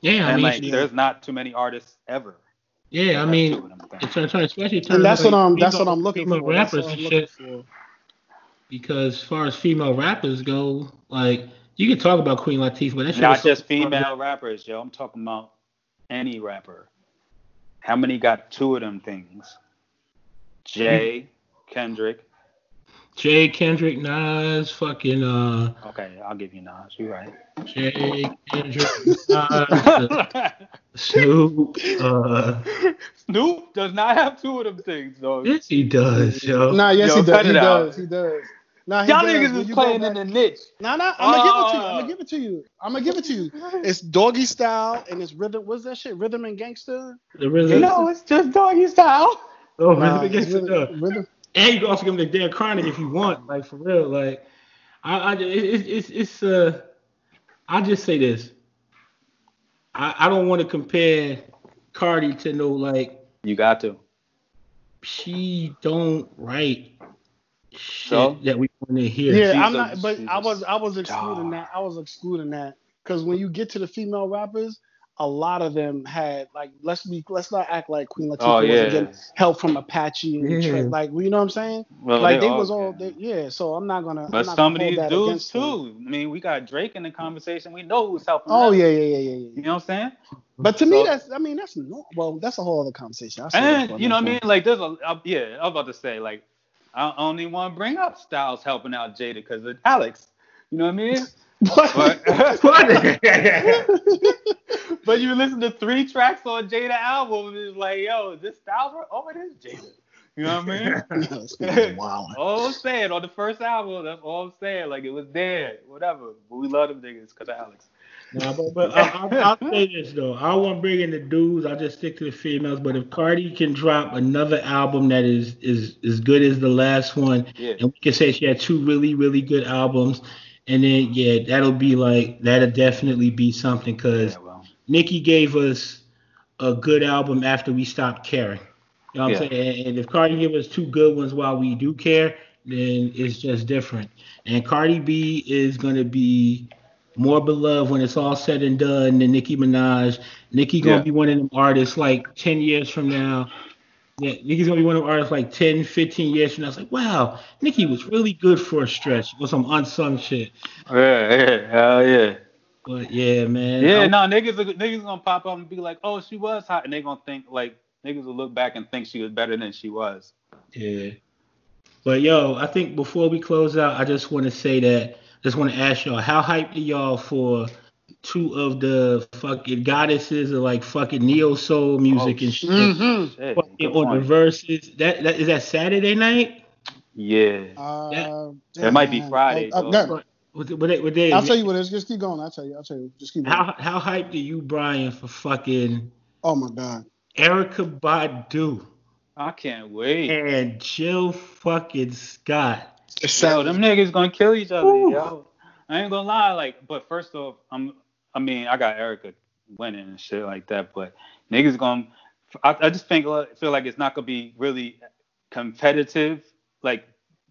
Yeah, I and mean, like she- there's not too many artists ever. yeah, I that have two mean, of them things. in terms, terms- especially in And that's of, what like, I'm. That's what I'm looking female for. That's rappers what I'm and looking shit. for. Because as far as female rappers go, like you can talk about Queen Latifah, but that shit Not was so- just female rappers, yo. I'm talking about any rapper. How many got two of them things? Jay, Kendrick. Jay Kendrick, Nas, fucking uh, Okay, I'll give you Nas. You're right. Jay Kendrick, Nas, Snoop. Uh, Snoop does not have two of them things, though. yes, he does, yo. Nah, yes, Yo, he does. He it out. does. He does. Nah, he Y'all does. niggas When is you go playing in the niche. Nah, nah. I'm gonna give it to you. I'm Oh. gonna give it to you. I'm gonna give it to you. It's doggy style and it's rhythm. What's that shit? Rhythm and gangster. The rhythm, No, it's just doggy style. oh, Nah, rhythm it's against the rhythm, rhythm. And you can also give him the Dan Chronic if you want, like for real. Like, I, I it, it, it's it's uh, I'll just say this. I, I don't want to compare Cardi to no like You got to. she don't write shit So? that we want to hear. Yeah, She's I'm a- not- but she's I a was- I was excluding dog. that. I was excluding that because when you get to the female rappers, a lot of them had like let's be let's not act like Queen Latifah Oh wasn't yeah. getting help from Apache and Yeah. Trey, like you know what I'm saying? Well, like they all was all can. they, yeah. So I'm not gonna. But I'm not some of gonna these dudes against them. too. I mean, we got Drake in the conversation. We know who's helping. Oh them. yeah, yeah, yeah, yeah, yeah. You know what I'm saying? But to me, that's I mean that's no, well that's a whole other conversation. I'll say that for And you know what I mean? Like there's a uh, yeah. I was about to say like I only want to bring up Styles helping out Jada because of Alex. You know what I mean? time. But, but you listen to three tracks on Jada album and it's like, yo, is this Styles? or- Oh, it is Jada. You know what I mean? This nigga's wildin'. all I'm saying on the first album, that's all I'm saying. Like it was there, whatever. But we love them niggas because of Alex. Nah, but, but I, I, I'll say this though. I won't bring in the dudes. I'll just stick to the females. But if Cardi can drop another album that is is as good as the last one, Yeah. and we can say she had two really really good albums, and then yeah, that'll be like that'll definitely be something because Yeah. Nicki gave us a good album after we stopped caring. You know what I'm Yeah. saying? And if Cardi give us two good ones while we do care, then it's just different. And Cardi B is gonna be more beloved when it's all said and done than Nicki Minaj. Nicki gonna Yeah. be one of them artists like 10 years from now. Yeah, Nicki's gonna be one of artists like 10, 15 years from now. It's like, wow, Nicki was really good for a stretch with some unsung shit. Yeah, yeah, hell yeah. But yeah, man. Yeah, I- no, niggas are, niggas gonna pop up and be like, oh, she was hot, and they gonna think like niggas will look back and think she was better than she was. Yeah. But yo, I think before we close out, I just want to say that just want to ask y'all, how hyped are y'all for two of the fucking goddesses of like fucking neo soul music Oh, and shit Mhm. Shit, fucking good on the point. verses? That that is that Saturday night? Yeah. Uh, It might be. Friday, Uh, uh, no, What what they, what they, I'll tell you what it is. Just keep going. I'll tell you. I'll tell you. Just keep going. how how hyped are you, Brian, for fucking Oh my god. Erykah Badu I can't wait. and Jill fucking Scott? It's Yo, them niggas gonna kill each other, Ooh. yo. I ain't gonna lie, like, but first off, I'm, I mean, I got Erykah winning and shit like that, but niggas gonna, I, I just think, feel like it's not gonna be really competitive, like,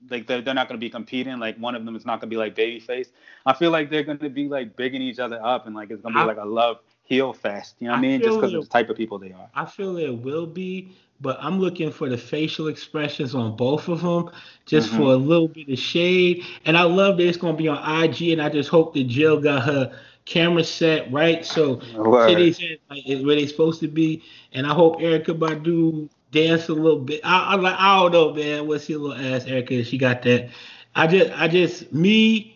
like they're, they're not gonna be competing, like one of them is not gonna be like babyface. I feel like they're gonna be like bigging each other up and like it's gonna be I- like a love heel fest, you know what I mean? Just because of the type of people they are. I feel it will be, but I'm looking for the facial expressions on both of them, just Mhm. for a little bit of shade. And I love that it's gonna be on IG, and I just hope that Jill got her camera set right, so titties in, like is where they supposed to be. And I hope Erykah Badu dance a little bit. I, I like I don't know, man. What's your little ass, Erykah? She got that. I just, I just me,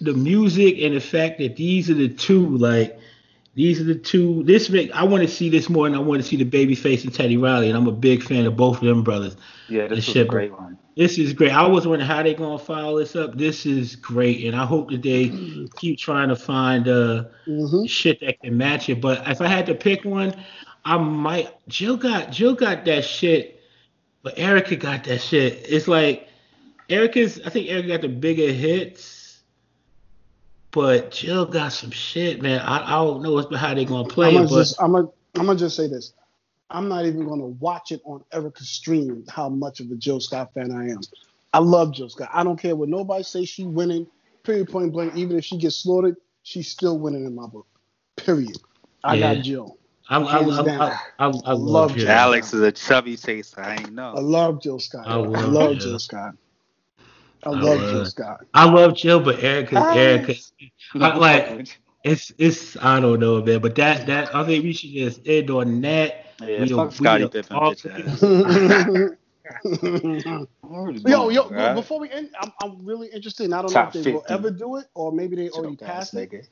the music and the fact that these are the two like these are the two. This make I want to see this more, and I want to see the babyface and Teddy Riley, and I'm a big fan of both of them brothers. Yeah, this This was a great one. This is great. I was wondering how they gonna follow this up. This is great, and I hope that they keep trying to find uh hmm shit that can match it. But if I had to pick one, I might. Jill got Jill got that shit, but Erykah got that shit. It's like Erykah's. I think Erykah got the bigger hits, but Jill got some shit, man. I, I don't know what's how they're gonna play I'm it, gonna but just I'm gonna I'm gonna just say this. I'm not even gonna watch it on Erykah's stream. How much of a Jill Scott fan I am. I love Jill Scott. I don't care what nobody say. She winning. Period. Point blank. Even if she gets slaughtered, she's still winning in my book. Period. I Yeah. got Jill. I, I, I, hands I, Love love Jill. Jill. Alex is a chubby taster. I ain't I love Jill Scott. I I love love, Jill. Jill Scott. I I love love- Jill Scott. I love Jill, but Erykah. Erykah, I like- it's it's I don't know, man. But that that I think we should just end on that. Yeah, We fuck Scottie Pippen, talk- yo, yo, Right? before we end, I'm, I'm really interested. And I don't Top know if they will ever do it or maybe they already passed it. nigga.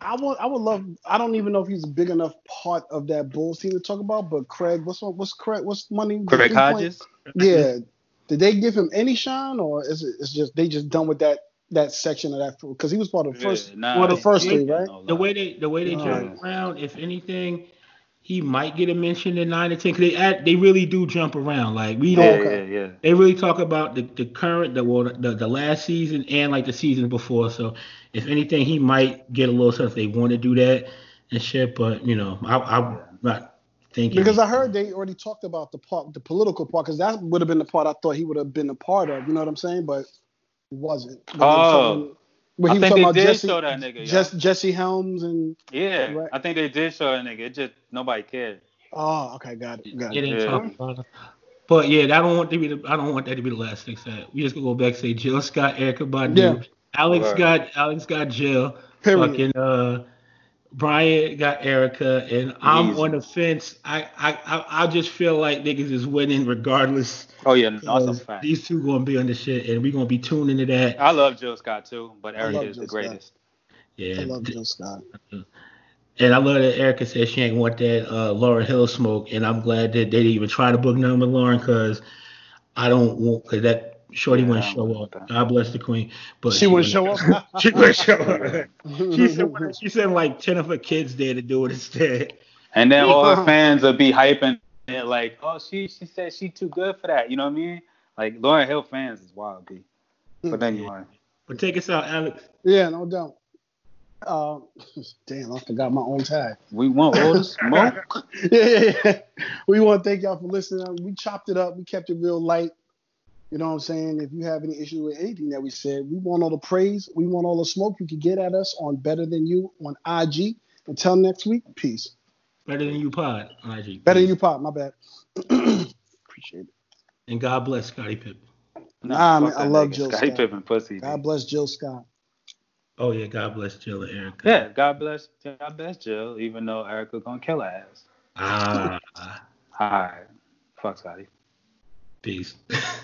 I would, I would love. I don't even know if he's a big enough part of that Bulls team to talk about. But Craig, what's what's Craig? What's money? the Craig three point- Hodges. Yeah. Did they give him any shine, or is it? It's just they just done with that that section of that because he was part of the first. Yeah, nah, well, the first he three, right? The way they the way they Oh. jump around, if anything, he might get a mention in nine or ten. Cause they add, they really do jump around. Like we don't. okay. Yeah, yeah, They really talk about the, the current, the, well, the the last season and like the season before. So if anything, he might get a little stuff if they want to do that and shit. But you know, I, I'm not thinking Because I heard they already talked about the part, the political part, because that would have been the part I thought he would have been a part of. You know what I'm saying? But he wasn't. But he was Oh. talking- but I think they about did Jesse, show that nigga, yeah. Jess- Jesse Helms and. yeah. Right. I think they did show that nigga. It just nobody cared. Oh, okay, got it, got It it. ain't Yeah. about. But yeah, I don't want to be the I don't want that to be the last thing said. We just gonna go back and say Jill Scott, Erykah Badu, Yeah. Alex Right. got Alex got Jill, Period. fucking uh Brian got Erykah, and I'm Easy. on the fence. I, I I I just feel like niggas is winning regardless. Oh yeah, no, that's a fact. These two gonna be on the shit, and we gonna be tuning to that. I love Jill Scott too, but Erykah Eric love is the Jill Scott. greatest. Yeah, I love Jill Scott. and I love that Erykah said she ain't want that uh, Lauryn Hill smoke, and I'm glad that they didn't even try to book nothing with Lauryn because I don't want because that shorty Yeah, wouldn't show don't up. God bless the queen, but She wouldn't show up. she wouldn't show up. she said she sent like ten of her kids there to do it instead. And then all her fans would be hyping it like, oh, she she said she too good for that. You know what I mean? Like Lauryn Hill fans is wild, B. But anyway, But take us out, Alex. Yeah, no doubt. Uh, damn, I forgot my own tag. we want all the smoke. yeah, yeah, yeah. We want to thank y'all for listening. We chopped it up. We kept it real light. You know what I'm saying? If you have any issue with anything that we said, we want all the praise. We want all the smoke you can get at us on Better Than You on IG. Until next week, peace. Better than you pod, IG. Better Than You Pop, my bad. Appreciate it. And God bless Scottie Pippen. Nah, man, I love nigga. Jill Scottie Scott. Pippen pussy. God B. bless Jill Scott. Oh yeah, God bless Jill and Erykah. Yeah, God bless, God bless Jill. Even though Erykah gonna kill her ass. Ah, Hi, fuck Scottie. peace.